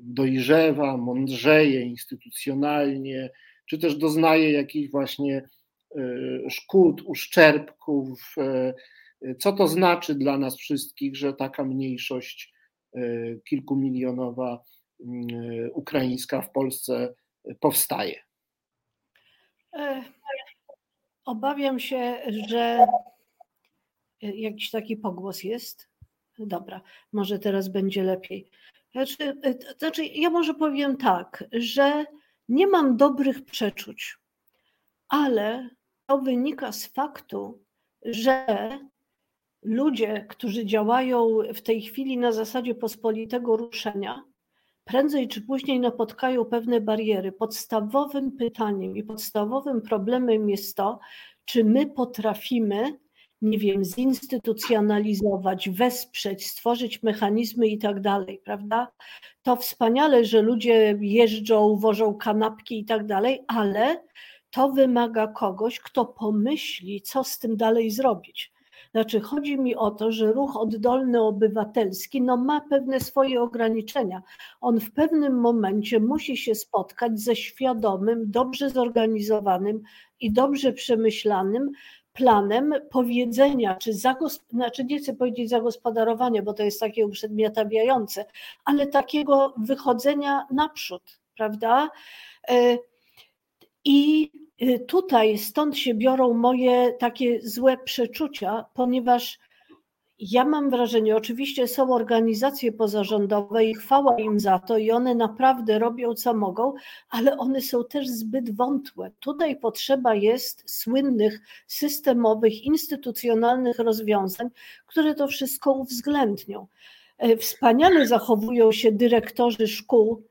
dojrzewa, mądrzeje instytucjonalnie, czy też doznaje jakichś właśnie e, szkód, uszczerbków. Co to znaczy dla nas wszystkich, że taka mniejszość kilkumilionowa ukraińska w Polsce powstaje? Obawiam się, że jakiś taki pogłos jest, Dobra, może teraz będzie lepiej. Znaczy, e, znaczy, ja może powiem tak, że nie mam dobrych przeczuć, ale to wynika z faktu, że ludzie, którzy działają w tej chwili na zasadzie pospolitego ruszenia, prędzej czy później napotkają pewne bariery. Podstawowym pytaniem i podstawowym problemem jest to, czy my potrafimy nie wiem, zinstytucjonalizować, wesprzeć, stworzyć mechanizmy i tak dalej, prawda? To wspaniale, że ludzie jeżdżą, wożą kanapki i tak dalej, ale to wymaga kogoś, kto pomyśli, co z tym dalej zrobić. Znaczy, chodzi mi o to, że ruch oddolny obywatelski no, ma pewne swoje ograniczenia. On w pewnym momencie musi się spotkać ze świadomym, dobrze zorganizowanym i dobrze przemyślanym planem powiedzenia, czy zagosp- znaczy nie chcę powiedzieć zagospodarowania, bo to jest takie uprzedmiotawiające, ale takiego wychodzenia naprzód, prawda? E, I tutaj stąd się biorą moje takie złe przeczucia, ponieważ ja mam wrażenie, oczywiście są organizacje pozarządowe i chwała im za to, i one naprawdę robią co mogą, ale one są też zbyt wątłe. Tutaj potrzeba jest słynnych, systemowych, instytucjonalnych rozwiązań, które to wszystko uwzględnią. E, wspaniale zachowują się dyrektorzy szkół,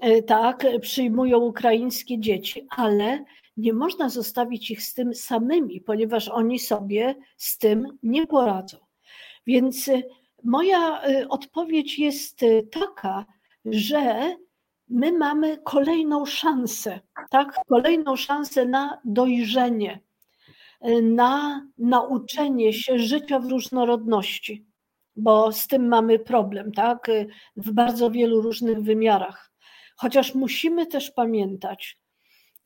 e, tak, przyjmują ukraińskie dzieci, ale nie można zostawić ich z tym samymi, ponieważ oni sobie z tym nie poradzą. Więc y, moja y, odpowiedź jest y, taka, że my mamy kolejną szansę, tak? Kolejną szansę na dojrzenie, na nauczenie się życia w różnorodności, bo z tym mamy problem, tak? W bardzo wielu różnych wymiarach. Chociaż musimy też pamiętać,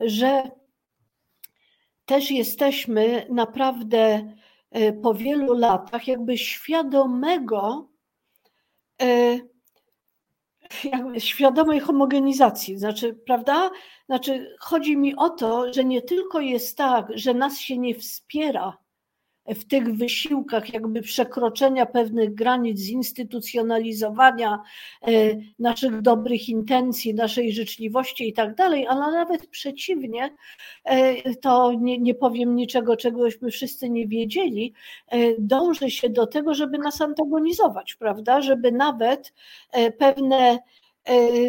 że też jesteśmy naprawdę E, po wielu latach jakby świadomego, e, jakby świadomej homogenizacji. Znaczy, prawda? Znaczy, chodzi mi o to, że nie tylko jest tak, że nas się nie wspiera w tych wysiłkach jakby przekroczenia pewnych granic, zinstytucjonalizowania e, naszych dobrych intencji, naszej życzliwości i tak dalej, ale nawet przeciwnie, e, to nie, nie powiem niczego, czegośmy wszyscy nie wiedzieli, e, dąży się do tego, żeby nas antagonizować, prawda, żeby nawet pewne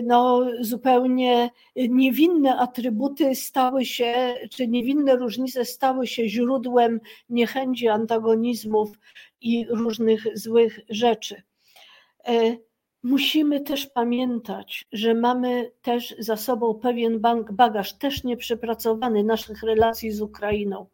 no, zupełnie niewinne atrybuty stały się, czy niewinne różnice stały się źródłem niechęci, antagonizmów i różnych złych rzeczy. E, musimy też pamiętać, że mamy też za sobą pewien bagaż, też nieprzepracowany naszych relacji z Ukrainą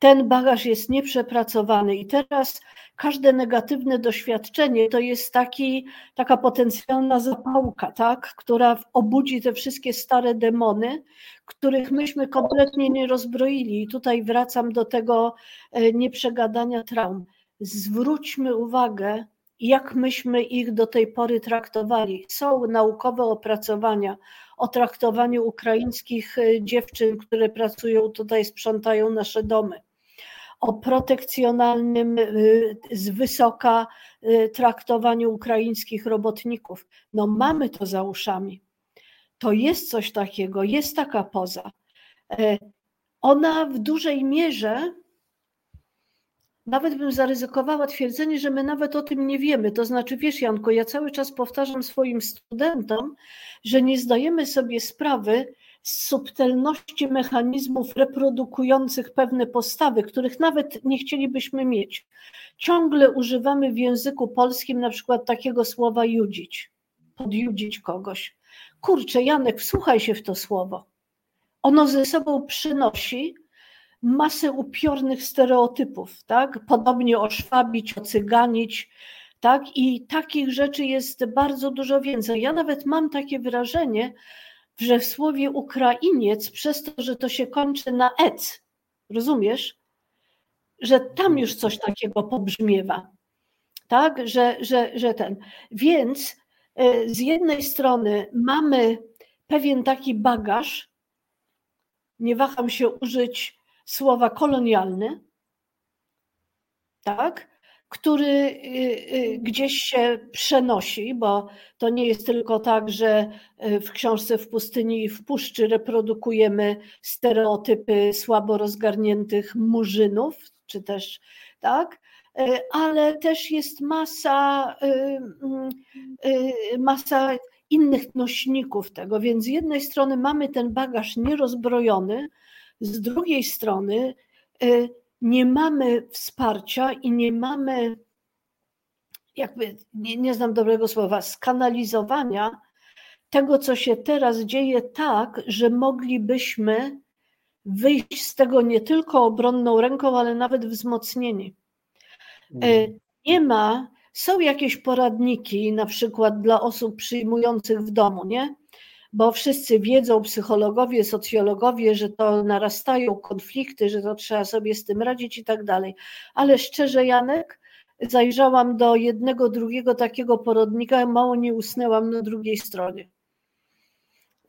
ten bagaż jest nieprzepracowany i teraz każde negatywne doświadczenie to jest taki, taka potencjalna zapałka, tak, która obudzi te wszystkie stare demony, których myśmy kompletnie nie rozbroili. I tutaj wracam do tego e, nieprzegadania traum. Zwróćmy uwagę, jak myśmy ich do tej pory traktowali. Są naukowe opracowania o traktowaniu ukraińskich e, dziewczyn, które pracują tutaj, sprzątają nasze domy o protekcjonalnym z wysoka traktowaniu ukraińskich robotników. No mamy to za uszami. To jest coś takiego, jest taka poza. Ona w dużej mierze nawet bym zaryzykowała twierdzenie, że my nawet o tym nie wiemy. To znaczy, wiesz, Janko, ja cały czas powtarzam swoim studentom, że nie zdajemy sobie sprawy z subtelności mechanizmów reprodukujących pewne postawy, których nawet nie chcielibyśmy mieć. Ciągle używamy w języku polskim na przykład takiego słowa judzić, podjudzić kogoś. Kurczę, Janek, wsłuchaj się w to słowo. Ono ze sobą przynosi masę upiornych stereotypów, tak? Podobnie oszwabić, ocyganić, tak? I takich rzeczy jest bardzo dużo więcej. Ja nawet mam takie wrażenie, że w słowie Ukrainiec, przez to, że to się kończy na ec, rozumiesz? Że tam już coś takiego pobrzmiewa. Tak, że, że, że ten. Więc e, z jednej strony mamy pewien taki bagaż, nie waham się użyć słowa kolonialny, tak, który y, y, gdzieś się przenosi, bo to nie jest tylko tak, że y, w książce w pustyni i w puszczy reprodukujemy stereotypy słabo rozgarniętych murzynów, czy też tak, ale też jest masa, masa innych nośników tego, więc z jednej strony mamy ten bagaż nierozbrojony, z drugiej strony nie mamy wsparcia i nie mamy, jakby, nie, nie znam dobrego słowa, skanalizowania tego, co się teraz dzieje, tak, że moglibyśmy wyjść z tego nie tylko obronną ręką, ale nawet wzmocnieni. Y, mhm. Nie ma, są jakieś poradniki, na przykład dla osób przyjmujących w domu, nie? Bo wszyscy wiedzą, psychologowie, socjologowie, że to narastają konflikty, że to trzeba sobie z tym radzić i tak dalej. Ale szczerze, Janek, zajrzałam do jednego, drugiego takiego porodnika, mało nie usnęłam na drugiej stronie.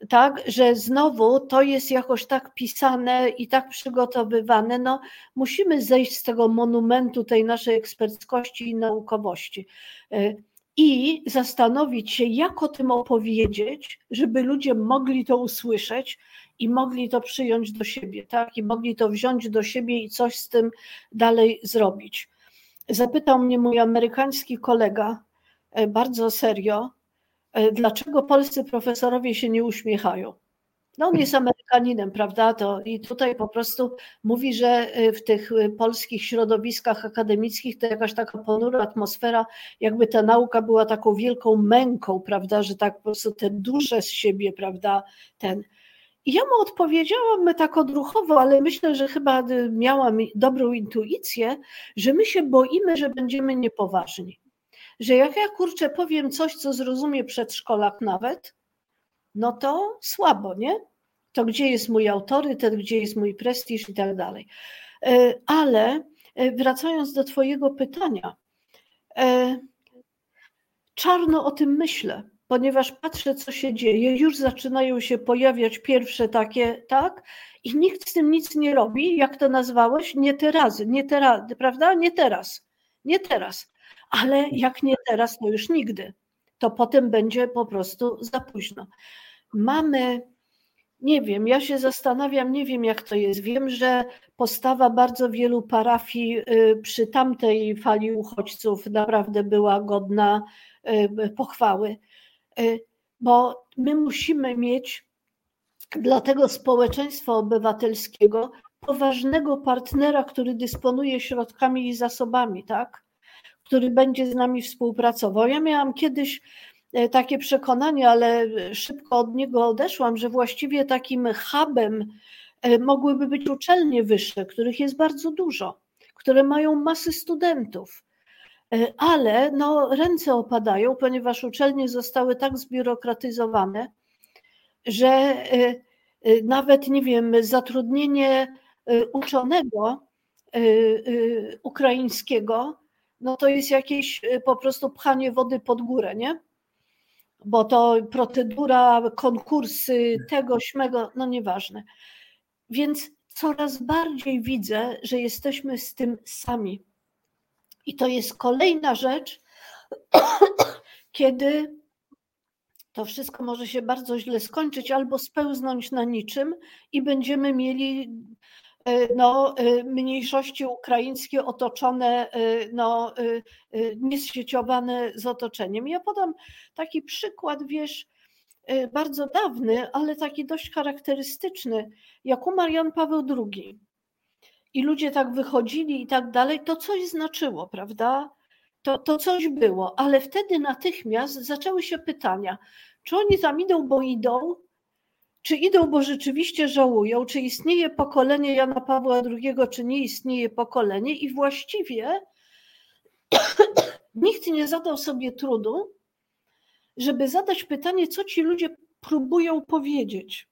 Tak, że znowu to jest jakoś tak pisane i tak przygotowywane. No, musimy zejść z tego monumentu tej naszej eksperckości i naukowości i zastanowić się, jak o tym opowiedzieć, żeby ludzie mogli to usłyszeć i mogli to przyjąć do siebie, tak? I mogli to wziąć do siebie i coś z tym dalej zrobić. Zapytał mnie mój amerykański kolega e, bardzo serio, e, dlaczego polscy profesorowie się nie uśmiechają. No on jest Amerykaninem, prawda? To, I tutaj po prostu mówi, że y, w tych y, polskich środowiskach akademickich to jakaś taka ponura atmosfera, jakby ta nauka była taką wielką męką, prawda? Że tak po prostu te dusze z siebie, prawda? Ten. I ja mu odpowiedziałam tak odruchowo, ale myślę, że chyba y, miałam dobrą intuicję, że my się boimy, że będziemy niepoważni. Że jak ja kurczę powiem coś, co zrozumie przedszkolak nawet, no to słabo, nie? To gdzie jest mój autorytet, gdzie jest mój prestiż i tak dalej. E, ale e, wracając do Twojego pytania, e, czarno o tym myślę, ponieważ patrzę, co się dzieje, już zaczynają się pojawiać pierwsze takie, tak? I nikt z tym nic nie robi, jak to nazwałeś, nie teraz, nie teraz, prawda? Nie teraz, nie teraz. Ale jak nie teraz, to już nigdy. To potem będzie po prostu za późno mamy, nie wiem, ja się zastanawiam, nie wiem jak to jest. Wiem, że postawa bardzo wielu parafii y, przy tamtej fali uchodźców naprawdę była godna y, pochwały, y, bo my musimy mieć dla tego społeczeństwa obywatelskiego poważnego partnera, który dysponuje środkami i zasobami, tak? Który będzie z nami współpracował. Ja miałam kiedyś E, takie przekonanie, ale szybko od niego odeszłam, że właściwie takim hubem e, mogłyby być uczelnie wyższe, których jest bardzo dużo, które mają masy studentów. E, ale no, ręce opadają, ponieważ uczelnie zostały tak zbiurokratyzowane, że nawet, nie wiem, zatrudnienie uczonego ukraińskiego, no to jest jakieś po prostu pchanie wody pod górę, nie? bo to procedura, konkursy tego, śmego, no nieważne. Więc coraz bardziej widzę, że jesteśmy z tym sami. I to jest kolejna rzecz, kiedy to wszystko może się bardzo źle skończyć albo spełznąć na niczym i będziemy mieli no, e, mniejszości ukraińskie otoczone, e, no, niesieciowane z otoczeniem. Ja podam taki przykład, wiesz, bardzo dawny, ale taki dość charakterystyczny. Jak umarł Jan Paweł II i ludzie tak wychodzili i tak dalej, to coś znaczyło, prawda? to, to coś było, ale wtedy natychmiast zaczęły się pytania, czy oni tam idą, bo idą, czy idą, bo rzeczywiście żałują, czy istnieje pokolenie Jana Pawła II, czy nie istnieje pokolenie, i właściwie nikt nie zadał sobie trudu, żeby zadać pytanie, co ci ludzie próbują powiedzieć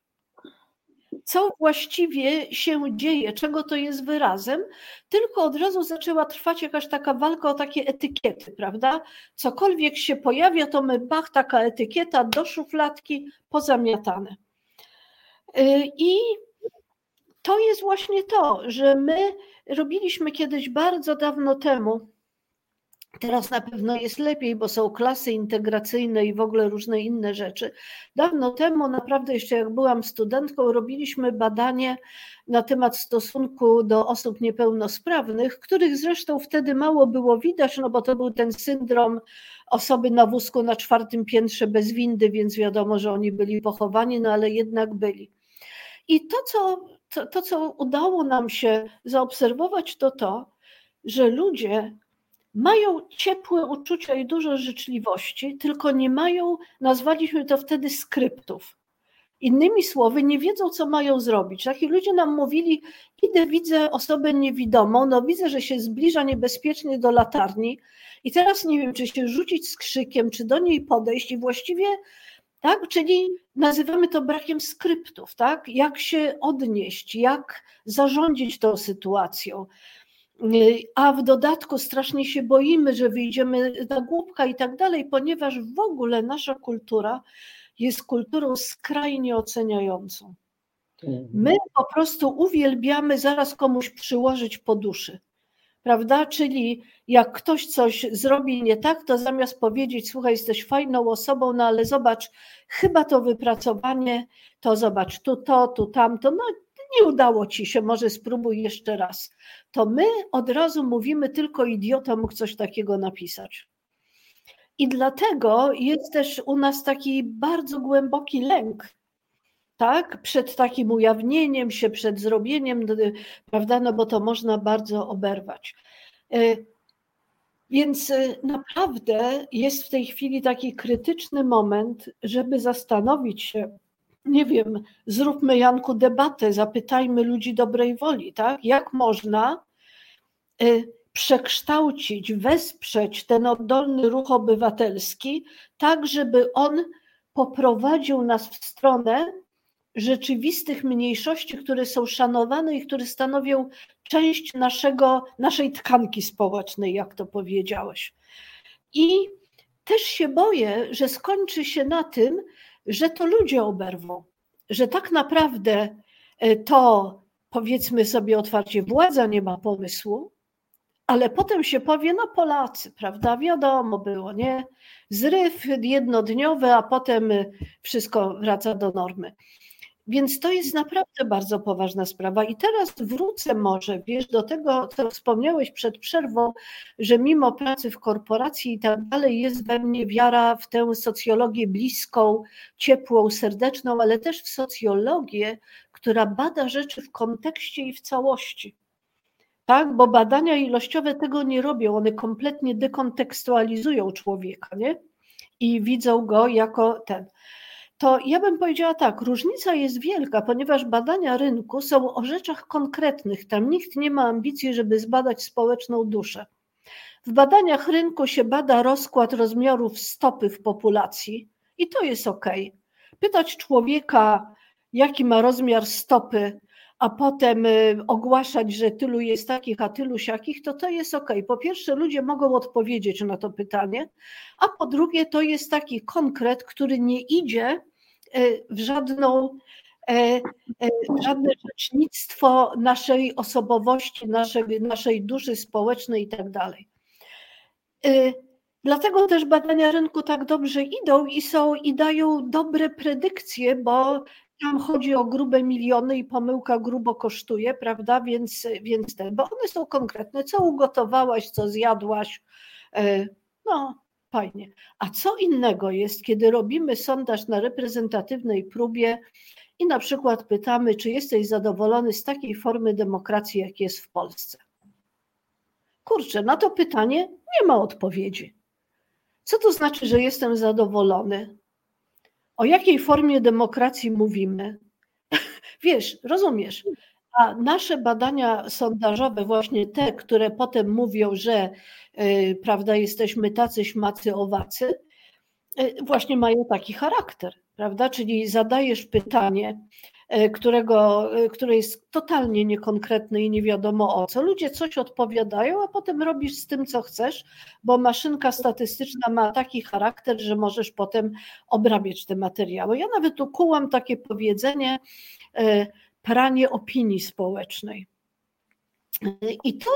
co właściwie się dzieje, czego to jest wyrazem, tylko od razu zaczęła trwać jakaś taka walka o takie etykiety, prawda? Cokolwiek się pojawia, to my bach, taka etykieta do szufladki, pozamiatane. Y, I to jest właśnie to, że my robiliśmy kiedyś bardzo dawno temu Teraz na pewno jest lepiej, bo są klasy integracyjne i w ogóle różne inne rzeczy. Dawno temu, naprawdę jeszcze jak byłam studentką, robiliśmy badanie na temat stosunku do osób niepełnosprawnych, których zresztą wtedy mało było widać, no bo to był ten syndrom osoby na wózku na czwartym piętrze bez windy, więc wiadomo, że oni byli pochowani, no ale jednak byli. I to, co, to, to, co udało nam się zaobserwować, to to, że ludzie mają ciepłe uczucia i dużo życzliwości, tylko nie mają, nazwaliśmy to wtedy skryptów. Innymi słowy, nie wiedzą, co mają zrobić. Taki ludzie nam mówili: Idę, widzę osobę niewidomą, no widzę, że się zbliża niebezpiecznie do latarni, i teraz nie wiem, czy się rzucić z krzykiem, czy do niej podejść, i właściwie tak, czyli nazywamy to brakiem skryptów, tak? Jak się odnieść, jak zarządzić tą sytuacją. A w dodatku strasznie się boimy, że wyjdziemy na głupka i tak dalej, ponieważ w ogóle nasza kultura jest kulturą skrajnie oceniającą. Mhm. My po prostu uwielbiamy zaraz komuś przyłożyć po duszy. Prawda? Czyli jak ktoś coś zrobi nie tak, to zamiast powiedzieć, słuchaj, jesteś fajną osobą, no ale zobacz, chyba to wypracowanie, to zobacz tu to, tu tamto, no nie udało ci się, może spróbuj jeszcze raz. To my od razu mówimy, tylko idiota mógł coś takiego napisać. I dlatego jest też u nas taki bardzo głęboki lęk, tak, przed takim ujawnieniem się, przed zrobieniem, prawda, no bo to można bardzo oberwać. E, więc e, naprawdę jest w tej chwili taki krytyczny moment, żeby zastanowić się, nie wiem, zróbmy Janku debatę, zapytajmy ludzi dobrej woli, tak? Jak można y, przekształcić, wesprzeć ten oddolny ruch obywatelski, tak żeby on poprowadził nas w stronę rzeczywistych mniejszości, które są szanowane i które stanowią część naszego, naszej tkanki społecznej, jak to powiedziałeś. I też się boję, że skończy się na tym, że to ludzie oberwą, że tak naprawdę e, to powiedzmy sobie otwarcie, władza nie ma pomysłu, ale potem się powie, no Polacy, prawda, wiadomo było, nie? Zryw jednodniowy, a potem wszystko wraca do normy. Więc to jest naprawdę bardzo poważna sprawa. I teraz wrócę może, wiesz, do tego, co wspomniałeś przed przerwą, że mimo pracy w korporacji i tak dalej, jest we mnie wiara w tę socjologię bliską, ciepłą, serdeczną, ale też w socjologię, która bada rzeczy w kontekście i w całości. Tak, bo badania ilościowe tego nie robią, one kompletnie dekontekstualizują człowieka, nie? I widzą go jako ten to ja bym powiedziała tak, różnica jest wielka, ponieważ badania rynku są o rzeczach konkretnych. Tam nikt nie ma ambicji, żeby zbadać społeczną duszę. W badaniach rynku się bada rozkład rozmiarów stopy w populacji i to jest ok. Pytać człowieka, jaki ma rozmiar stopy, a potem y, ogłaszać, że tylu jest takich, a tylu siakich, to to jest ok. Po pierwsze, ludzie mogą odpowiedzieć na to pytanie, a po drugie, to jest taki konkret, który nie idzie w żadną żadne rzecznictwo naszej osobowości, naszej, naszej duszy społecznej i tak. Dlatego też badania rynku tak dobrze idą i są i dają dobre predykcje, bo tam chodzi o grube miliony i pomyłka grubo kosztuje, prawda? Więc, więc ten, bo one są konkretne. Co ugotowałaś, co zjadłaś? E, no, fajnie. A co innego jest, kiedy robimy sondaż na reprezentatywnej próbie i na przykład pytamy, czy jesteś zadowolony z takiej formy demokracji, jak jest w Polsce? Kurczę, na to pytanie nie ma odpowiedzi. Co to znaczy, że jestem zadowolony? O jakiej formie demokracji mówimy? Wiesz, rozumiesz. A nasze badania sondażowe, właśnie te, które potem mówią, że yy, prawda, jesteśmy tacy śmacy owacy, yy, właśnie mają taki charakter, prawda? Czyli zadajesz pytanie, E, którego, e, które jest totalnie niekonkretne i nie wiadomo o co. Ludzie coś odpowiadają, a potem robisz z tym, co chcesz, bo maszynka statystyczna ma taki charakter, że możesz potem obrabiać te materiały. Ja nawet ukułam takie powiedzenie e, pranie opinii społecznej. I to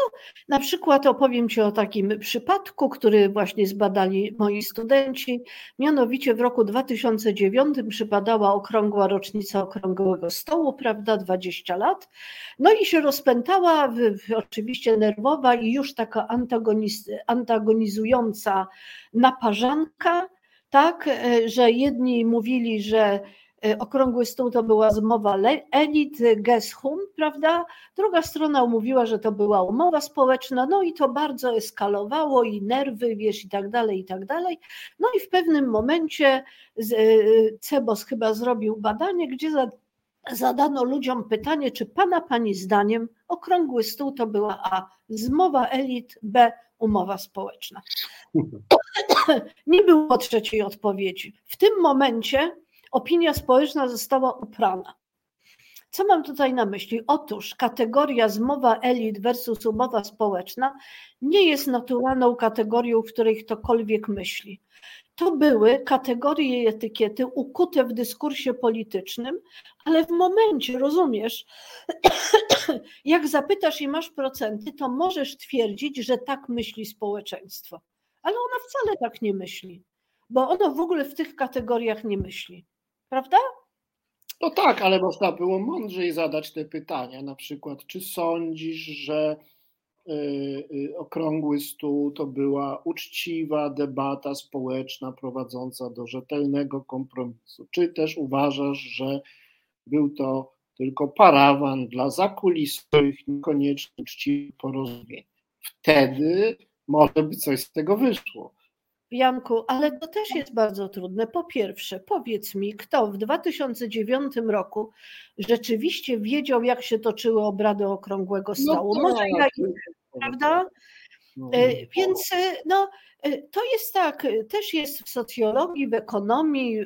na przykład opowiem Ci o takim przypadku, który właśnie zbadali moi studenci. Mianowicie w roku 2009 przypadała okrągła rocznica okrągłego stołu, prawda, 20 lat. No i się rozpętała, oczywiście nerwowa i już taka antagonizująca naparzanka, tak, e, że jedni mówili, że okrągły stół to była zmowa elit, Geshum, prawda? Druga strona mówiła, że to była umowa społeczna, no i to bardzo eskalowało i nerwy, wiesz, i tak dalej, i tak dalej. No i w pewnym momencie e, Cebos chyba zrobił badanie, gdzie zadano ludziom pytanie, czy pana, pani zdaniem okrągły stół to była A, zmowa elit, B, umowa społeczna. Nie było trzeciej odpowiedzi. W tym momencie opinia społeczna została uprana. Co mam tutaj na myśli? Otóż kategoria zmowa elit versus umowa społeczna nie jest naturalną kategorią, w której ktokolwiek myśli. To były kategorie etykiety ukute w dyskursie politycznym, ale w momencie, rozumiesz, jak zapytasz i masz procenty, to możesz twierdzić, że tak myśli społeczeństwo. Ale ona wcale tak nie myśli, bo ono w ogóle w tych kategoriach nie myśli prawda? No tak, ale można było mądrzej zadać te pytania. Na przykład, czy sądzisz, że y, y, okrągły stół to była uczciwa debata społeczna prowadząca do rzetelnego kompromisu? Czy też uważasz, że był to tylko parawan dla zakulisowych, niekoniecznie uczciwych porozumień? Wtedy może by coś z tego wyszło. Janku, ale to też jest bardzo trudne. Po pierwsze, powiedz mi, kto w 2009 roku rzeczywiście wiedział, jak się toczyły obrady Okrągłego no Stołu? No Może ja, prawda? No, e, no, Więc e, no, e, to jest tak, też jest w socjologii, w ekonomii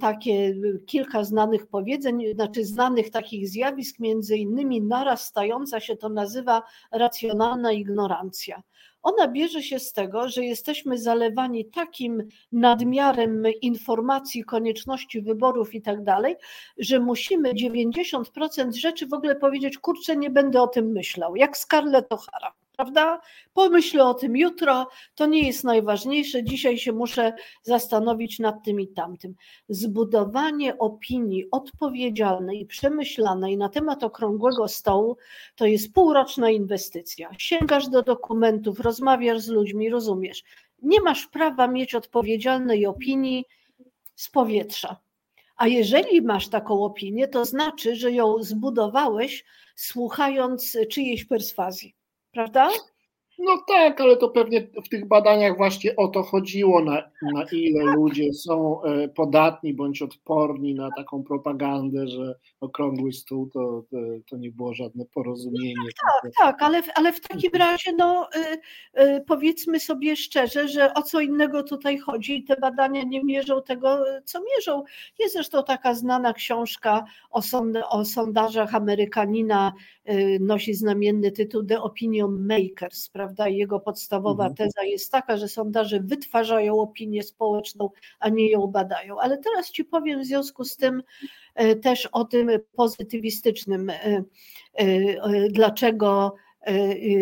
takie kilka znanych powiedzeń, znaczy znanych takich zjawisk, między innymi narastająca się to nazywa racjonalna ignorancja. Ona bierze się z tego, że jesteśmy zalewani takim nadmiarem informacji, konieczności wyborów i tak dalej, że musimy 90% rzeczy w ogóle powiedzieć, kurczę, nie będę o tym myślał, jak Scarlett O'Hara prawda? Pomyślę o tym jutro, to nie jest najważniejsze, dzisiaj się muszę zastanowić nad tym i tamtym. Zbudowanie opinii odpowiedzialnej i przemyślanej na temat okrągłego stołu to jest półroczna inwestycja. Sięgasz do dokumentów, rozmawiasz z ludźmi, rozumiesz. Nie masz prawa mieć odpowiedzialnej opinii z powietrza. A jeżeli masz taką opinię, to znaczy, że ją zbudowałeś słuchając czyjejś perswazji prawda? No tak, ale to pewnie w tych badaniach właśnie o to chodziło, na, na ile ludzie są e, podatni bądź odporni na taką propagandę, że okrągły stół to, to, to nie było żadne porozumienie. Tak, tak, ale, ale w takim razie no, y, y, powiedzmy sobie szczerze, że o co innego tutaj chodzi i te badania nie mierzą tego, co mierzą. Jest zresztą taka znana książka o, sąd, o sondażach Amerykanina, nosi znamienny tytuł The Opinion Makers, prawda? Prawda? Jego podstawowa Mhm. teza jest taka, że sondaże wytwarzają opinię społeczną, a nie ją badają. Ale teraz Ci powiem w związku z tym e, też o tym pozytywistycznym, e, e, dlaczego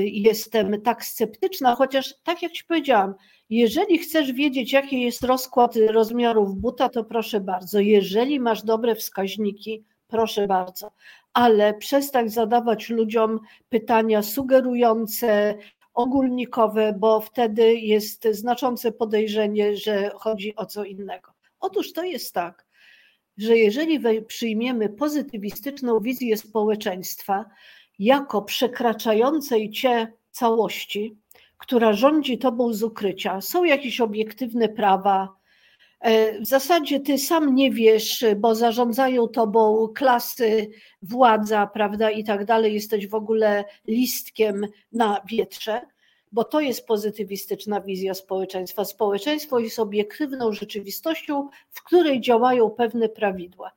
jestem tak sceptyczna, chociaż tak jak Ci powiedziałam, jeżeli chcesz wiedzieć, jaki jest rozkład rozmiarów buta, to proszę bardzo. Jeżeli masz dobre wskaźniki, proszę bardzo, ale przestań zadawać ludziom pytania sugerujące, ogólnikowe, bo wtedy jest znaczące podejrzenie, że chodzi o co innego. Otóż to jest tak, że jeżeli przyjmiemy pozytywistyczną wizję społeczeństwa jako przekraczającej cię całości, która rządzi tobą z ukrycia, są jakieś obiektywne prawa, W zasadzie ty sam nie wiesz, bo zarządzają tobą klasy, władza, prawda, i tak dalej. Jesteś w ogóle listkiem na wietrze, bo to jest pozytywistyczna wizja społeczeństwa. Społeczeństwo jest obiektywną rzeczywistością, w której działają pewne prawidła.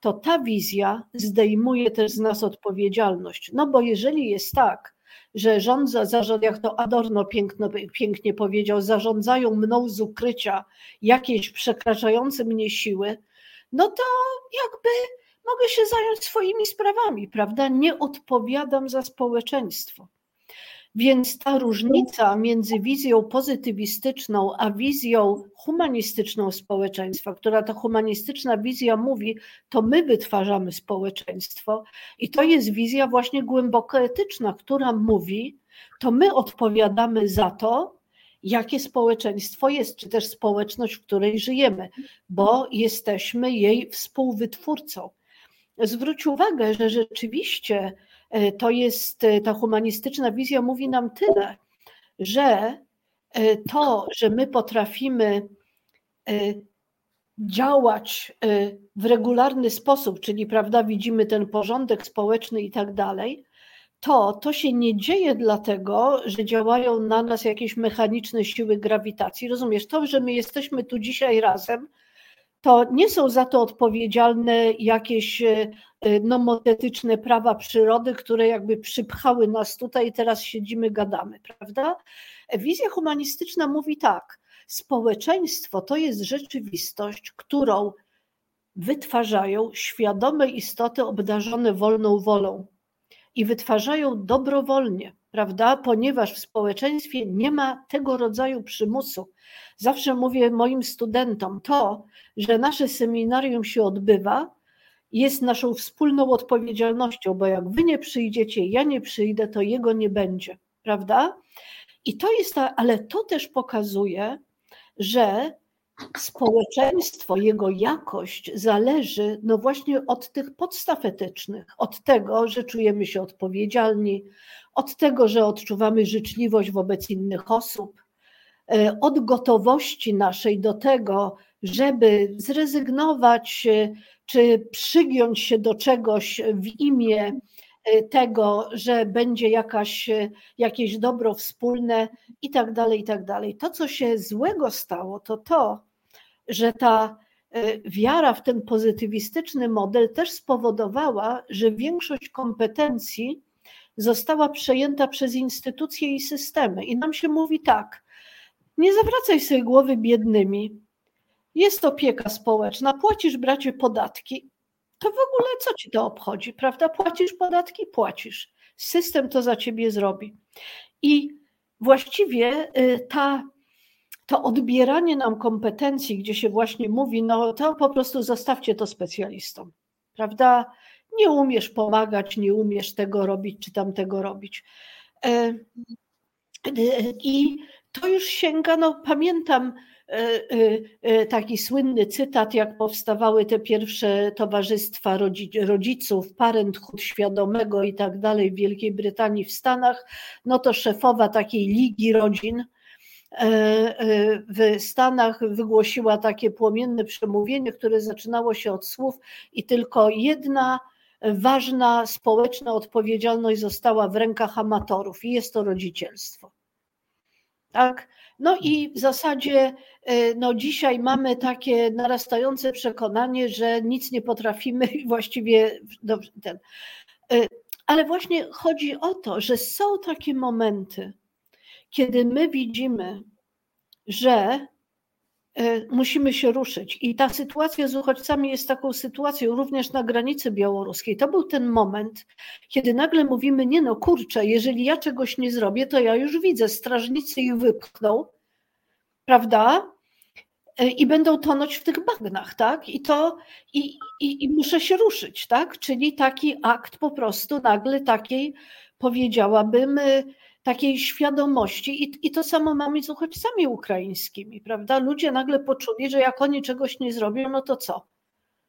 To ta wizja zdejmuje też z nas odpowiedzialność. No bo jeżeli jest tak, że rządza, zarząd, jak to Adorno piękno, pięknie powiedział, zarządzają mną z ukrycia jakieś przekraczające mnie siły, no to jakby mogę się zająć swoimi sprawami, prawda? Nie odpowiadam za społeczeństwo. Więc ta różnica między wizją pozytywistyczną a wizją humanistyczną społeczeństwa, która ta humanistyczna wizja mówi, to my wytwarzamy społeczeństwo, i to jest wizja właśnie głęboko etyczna, która mówi, to my odpowiadamy za to, jakie społeczeństwo jest, czy też społeczność, w której żyjemy, bo jesteśmy jej współwytwórcą. Zwróć uwagę, że rzeczywiście to jest e, ta humanistyczna wizja mówi nam tyle, że e, to, że my potrafimy działać w regularny sposób, czyli prawda, widzimy ten porządek społeczny i tak dalej, to to się nie dzieje dlatego, że działają na nas jakieś mechaniczne siły grawitacji. Rozumiesz, to, że my jesteśmy tu dzisiaj razem, to nie są za to odpowiedzialne jakieś nomotetyczne prawa przyrody, które jakby przypchały nas tutaj i teraz siedzimy, gadamy, prawda? Wizja humanistyczna mówi tak, społeczeństwo to jest rzeczywistość, którą wytwarzają świadome istoty obdarzone wolną wolą i wytwarzają dobrowolnie, prawda? Ponieważ w społeczeństwie nie ma tego rodzaju przymusu. Zawsze mówię moim studentom to, że nasze seminarium się odbywa, jest naszą wspólną odpowiedzialnością, bo jak wy nie przyjdziecie, ja nie przyjdę, to jego nie będzie, prawda? I to jest ta, ale to też pokazuje, że społeczeństwo, jego jakość zależy no właśnie od tych podstaw etycznych, od tego, że czujemy się odpowiedzialni, od tego, że odczuwamy życzliwość wobec innych osób, od gotowości naszej do tego, żeby zrezygnować czy przygiąć się do czegoś w imię tego, że będzie jakaś, jakieś dobro wspólne i tak dalej, i tak dalej. To, co się złego stało, to to, że ta wiara w ten pozytywistyczny model też spowodowała, że większość kompetencji została przejęta przez instytucje i systemy. I nam się mówi tak, nie zawracaj sobie głowy biednymi. Jest opieka społeczna, płacisz bracie podatki. To w ogóle co ci to obchodzi, prawda? Płacisz podatki, płacisz. System to za ciebie zrobi. I właściwie ta, to odbieranie nam kompetencji, gdzie się właśnie mówi, no to po prostu zostawcie to specjalistom, prawda? Nie umiesz pomagać, nie umiesz tego robić, czy tamtego robić. I to już sięga, no pamiętam taki słynny cytat, jak powstawały te pierwsze towarzystwa rodziców, parenthood świadomego i tak dalej w Wielkiej Brytanii, w Stanach, no to szefowa takiej ligi rodzin w Stanach wygłosiła takie płomienne przemówienie, które zaczynało się od słów i tylko jedna ważna społeczna odpowiedzialność została w rękach amatorów i jest to rodzicielstwo. Tak? No i w zasadzie no dzisiaj mamy takie narastające przekonanie, że nic nie potrafimy właściwie ten. Ale właśnie chodzi o to, że są takie momenty, kiedy my widzimy, że e, musimy się ruszyć. I ta sytuacja z uchodźcami jest taką sytuacją również na granicy białoruskiej. To był ten moment, kiedy nagle mówimy: Nie, no kurczę, jeżeli ja czegoś nie zrobię, to ja już widzę, strażnicy ich wypchną, prawda? E, I będą tonąć w tych bagnach, tak? I to i, i, i muszę się ruszyć, tak? Czyli taki akt po prostu nagle takiej, powiedziałabym, e, takiej świadomości. I, I to samo mamy z uchodźcami ukraińskimi, prawda? Ludzie nagle poczuli, że jak oni czegoś nie zrobią, no to co?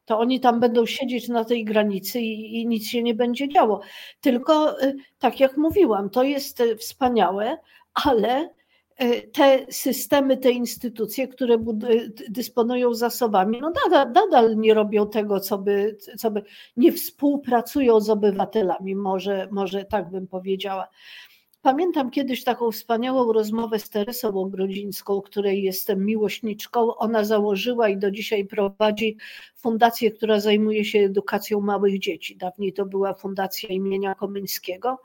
To oni tam będą siedzieć na tej granicy i, i nic się nie będzie działo. Tylko, y, tak jak mówiłam, to jest y, wspaniałe, ale y, te systemy, te instytucje, które dysponują zasobami, no nadal, nadal, nie robią tego, co by, co by nie współpracują z obywatelami, może, może tak bym powiedziała. Pamiętam kiedyś taką wspaniałą rozmowę z Teresą Ogrodzińską, której jestem miłośniczką. Ona założyła i do dzisiaj prowadzi fundację, która zajmuje się edukacją małych dzieci. Dawniej to była Fundacja imienia Komyńskiego.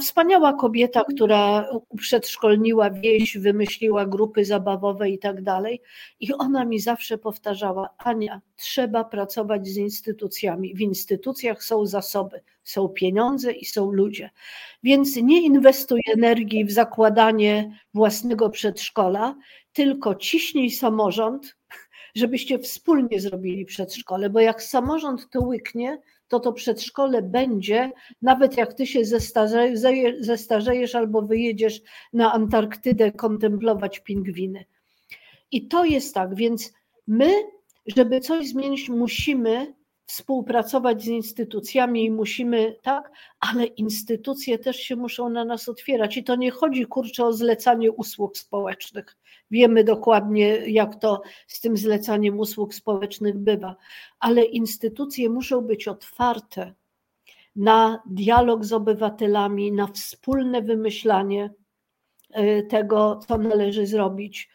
Wspaniała kobieta, która przedszkolniła wieś, wymyśliła grupy zabawowe i tak dalej. I ona mi zawsze powtarzała: Ania, trzeba pracować z instytucjami. W instytucjach są zasoby, są pieniądze i są ludzie. Więc nie inwestuj energii w zakładanie własnego przedszkola, tylko ciśnij samorząd, żebyście wspólnie zrobili przedszkole, bo jak samorząd to łyknie, to to przedszkole będzie, nawet jak ty się zestarzejesz albo wyjedziesz na Antarktydę kontemplować pingwiny. I to jest tak, więc my, żeby coś zmienić, musimy współpracować z instytucjami i musimy, tak, ale instytucje też się muszą na nas otwierać. I to nie chodzi kurczę o zlecanie usług społecznych. Wiemy dokładnie, jak to z tym zlecaniem usług społecznych bywa, ale instytucje muszą być otwarte na dialog z obywatelami, na wspólne wymyślanie e, tego, co należy zrobić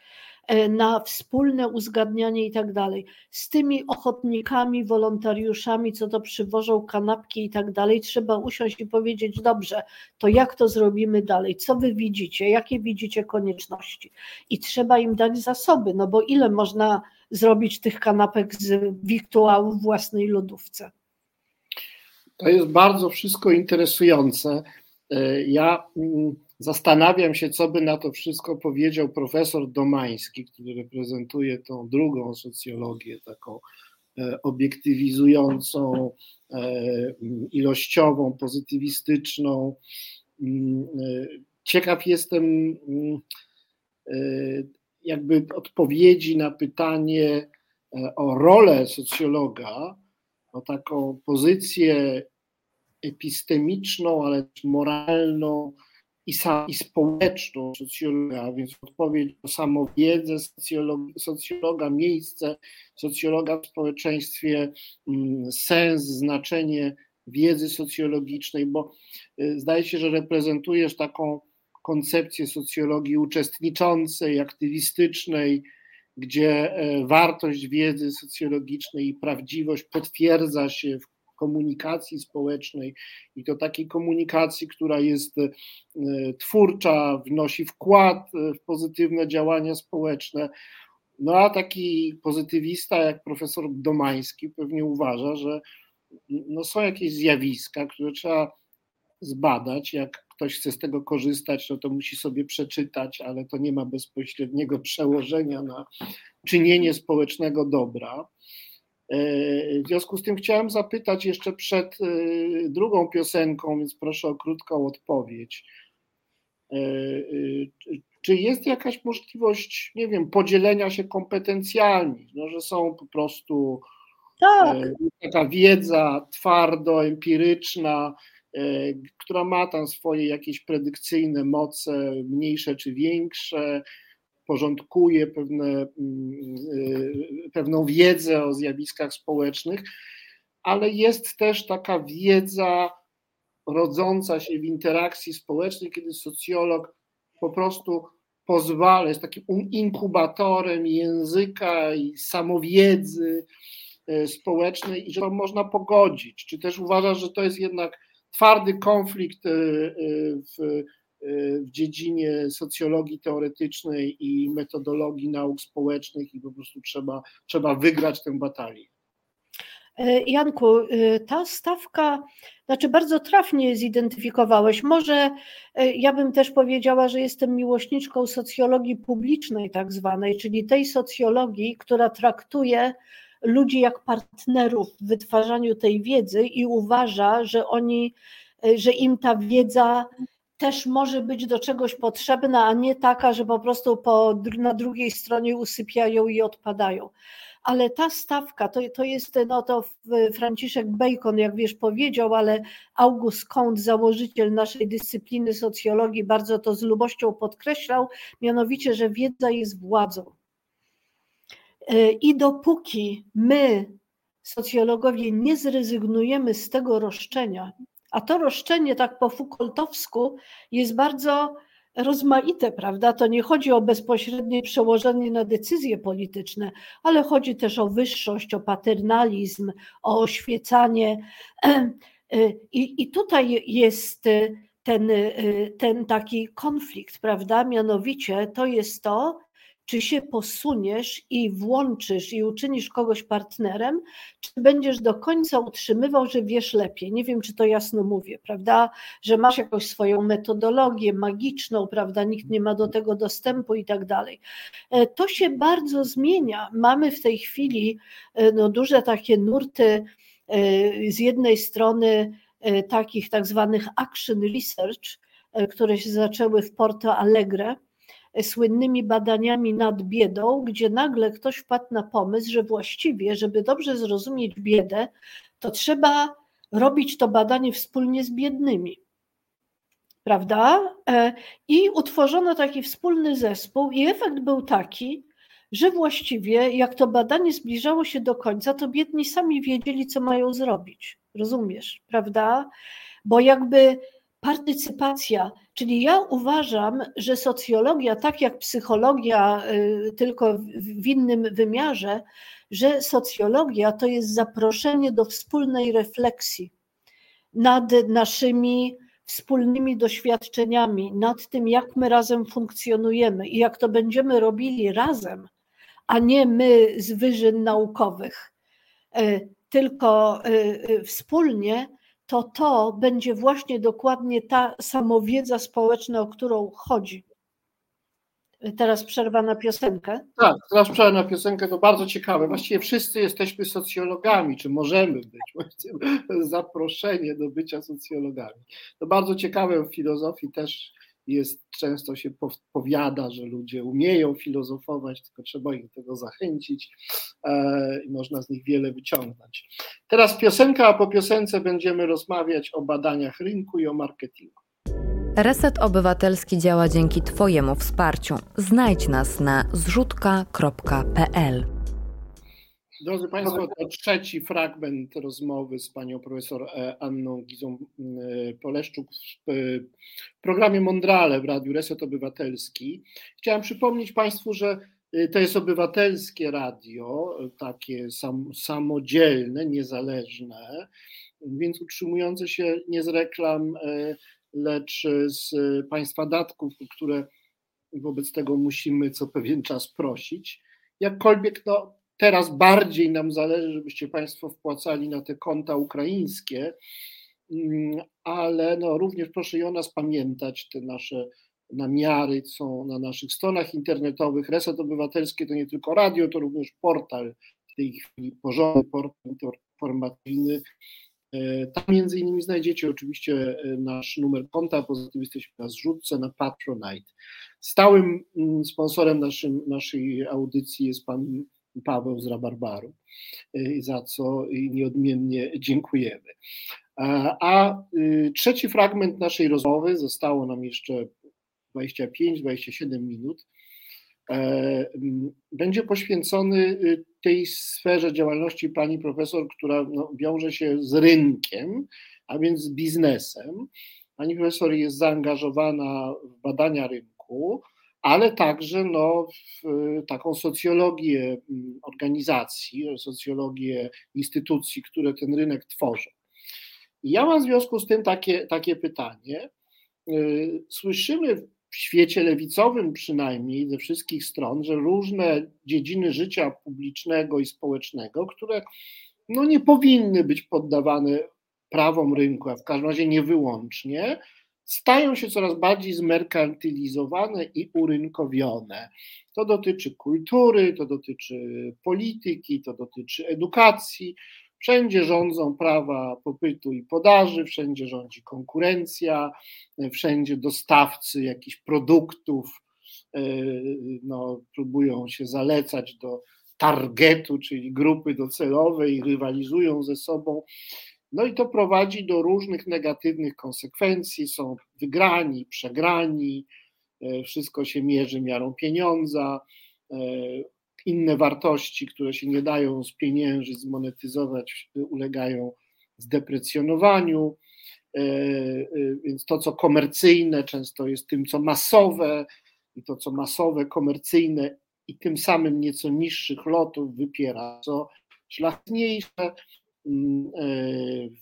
na wspólne uzgadnianie i tak dalej. Z tymi ochotnikami, wolontariuszami, co to przywożą kanapki i tak dalej, trzeba usiąść i powiedzieć: Dobrze, to jak to zrobimy dalej? Co wy widzicie? Jakie widzicie konieczności? I trzeba im dać zasoby, no bo ile można zrobić tych kanapek z wirtuału w własnej lodówce? To jest bardzo wszystko interesujące. E, ja mm, Zastanawiam się, co by na to wszystko powiedział profesor Domański, który reprezentuje tą drugą socjologię, taką e, obiektywizującą, e, ilościową, pozytywistyczną. Mm, e, ciekaw jestem mm, jakby odpowiedzi na pytanie o rolę socjologa, o taką pozycję epistemiczną, ale też moralną, i, sam, i społeczną socjologa, więc odpowiedź o samowiedzę socjologa, socjologa, miejsce socjologa w społeczeństwie, mm, sens, znaczenie wiedzy socjologicznej, bo y, zdaje się, że reprezentujesz taką koncepcję socjologii uczestniczącej, aktywistycznej, gdzie e, wartość wiedzy socjologicznej i prawdziwość potwierdza się w komunikacji społecznej i to takiej komunikacji, która jest e, twórcza, wnosi wkład e, w pozytywne działania społeczne. No a taki pozytywista jak profesor Domański pewnie uważa, że no są jakieś zjawiska, które trzeba zbadać. Jak ktoś chce z tego korzystać, no to musi sobie przeczytać, ale to nie ma bezpośredniego przełożenia na czynienie społecznego dobra. W związku z tym chciałem zapytać jeszcze przed e, drugą piosenką, więc proszę o krótką odpowiedź. E, e, czy jest jakaś możliwość, nie wiem, podzielenia się kompetencjami, no, że są po prostu tak. taka wiedza twardo, empiryczna, która ma tam swoje jakieś predykcyjne moce, mniejsze czy większe, porządkuje pewne, mm, y, pewną wiedzę o zjawiskach społecznych, ale jest też taka wiedza rodząca się w interakcji społecznej, kiedy socjolog po prostu pozwala, jest takim inkubatorem języka i samowiedzy y, społecznej i że to można pogodzić. Czy też uważasz, że to jest jednak twardy konflikt y, w w dziedzinie socjologii teoretycznej i metodologii nauk społecznych i po prostu trzeba, trzeba wygrać tę batalię. E, Janku, e, ta stawka, znaczy bardzo trafnie zidentyfikowałeś. Może e, ja bym też powiedziała, że jestem miłośniczką socjologii publicznej, tak zwanej, czyli tej socjologii, która traktuje ludzi jak partnerów w wytwarzaniu tej wiedzy i uważa, że oni, że im ta wiedza też może być do czegoś potrzebna, a nie taka, że po prostu po, na drugiej stronie usypiają i odpadają ale ta stawka to, to jest, no to Franciszek Bacon, jak wiesz, powiedział, ale August Comte, założyciel naszej dyscypliny socjologii, bardzo to z lubością podkreślał, mianowicie, że wiedza jest władzą. E, I dopóki my, socjologowie, nie zrezygnujemy z tego roszczenia, a to roszczenie, tak po Foucaultowsku, jest bardzo rozmaite, prawda? To nie chodzi o bezpośrednie przełożenie na decyzje polityczne, ale chodzi też o wyższość, o paternalizm, o oświecanie. I, i tutaj jest ten, ten taki konflikt, prawda? Mianowicie to jest to, czy się posuniesz i włączysz i uczynisz kogoś partnerem, czy będziesz do końca utrzymywał, że wiesz lepiej. Nie wiem, czy to jasno mówię, prawda? Że masz jakąś swoją metodologię magiczną, prawda? Nikt nie ma do tego dostępu i tak dalej. E, to się bardzo zmienia. Mamy w tej chwili e, no, duże takie nurty e, z jednej strony takich tak zwanych action research, które się zaczęły w Porto Alegre, słynnymi badaniami nad biedą, gdzie nagle ktoś wpadł na pomysł, że właściwie, żeby dobrze zrozumieć biedę, to trzeba robić to badanie wspólnie z biednymi. Prawda? E, I utworzono taki wspólny zespół, i efekt był taki, że właściwie, jak to badanie zbliżało się do końca, to biedni sami wiedzieli, co mają zrobić. Rozumiesz, prawda? Bo jakby partycypacja, czyli ja uważam, że socjologia, tak jak psychologia, y, tylko w innym wymiarze, że socjologia to jest zaproszenie do wspólnej refleksji nad naszymi wspólnymi doświadczeniami, nad tym, jak my razem funkcjonujemy i jak to będziemy robili razem, a nie my z wyżyn naukowych, y, tylko y, wspólnie, to to będzie właśnie dokładnie ta samowiedza społeczna, o którą chodzi. Teraz przerwa na piosenkę. Tak, teraz przerwa na piosenkę, to bardzo ciekawe. Właściwie wszyscy jesteśmy socjologami, czy możemy być. Zaproszenie do bycia socjologami. To bardzo ciekawe w filozofii też jest, często się powiada, że ludzie umieją filozofować, tylko trzeba ich do tego zachęcić e, i można z nich wiele wyciągnąć. Teraz piosenka, a po piosence będziemy rozmawiać o badaniach rynku i o marketingu. Reset Obywatelski działa dzięki Twojemu wsparciu. Znajdź nas na zrzutka.pl. Drodzy Państwo, to trzeci fragment rozmowy z panią profesor e, Anną Gizą e, Poleszczuk w programie Mondrale w Radiu Reset Obywatelski. Chciałem przypomnieć Państwu, że e, to jest obywatelskie radio, takie sam, samodzielne, niezależne, więc utrzymujące się nie z reklam, lecz z Państwa datków, które wobec tego musimy co pewien czas prosić. Jakkolwiek no, Teraz bardziej nam zależy, żebyście Państwo wpłacali na te konta ukraińskie, mm, ale no również proszę i o nas pamiętać, te nasze namiary są na naszych stronach internetowych. Reset Obywatelskie to nie tylko radio, to również portal, w tej chwili porządny portal informacyjny. E, tam między innymi znajdziecie oczywiście e, nasz numer konta, poza tym jesteśmy na zrzutce na Patronite. Stałym mm, sponsorem naszym, naszej audycji jest pan Paweł z Rabarbaru, y, za co nieodmiennie dziękujemy. A y, trzeci fragment naszej rozmowy, zostało nam jeszcze 25-27 minut, e, będzie poświęcony y, tej sferze działalności pani profesor, która no, wiąże się z rynkiem, a więc z biznesem. Pani profesor jest zaangażowana w badania rynku, ale także no, taką socjologię mm, organizacji, socjologię instytucji, które ten rynek tworzą. I ja mam w związku z tym takie, takie pytanie, słyszymy w świecie lewicowym przynajmniej ze wszystkich stron, że różne dziedziny życia publicznego i społecznego, które no nie powinny być poddawane prawom rynku, a w każdym razie nie wyłącznie, stają się coraz bardziej zmerkantylizowane i urynkowione. To dotyczy kultury, to dotyczy polityki, to dotyczy edukacji. Wszędzie rządzą prawa popytu i podaży, wszędzie rządzi konkurencja, wszędzie dostawcy jakichś produktów e, no, próbują się zalecać do targetu, czyli grupy docelowej, rywalizują ze sobą. No i to prowadzi do różnych negatywnych konsekwencji. Są wygrani, przegrani, e, wszystko się mierzy miarą pieniądza, e, inne wartości, które się nie dają spieniężyć, zmonetyzować, ulegają zdeprecjonowaniu. E, więc to, co komercyjne, często jest tym, co masowe, i to, co masowe, komercyjne i tym samym nieco niższych lotów wypiera, co szlachetniejsze,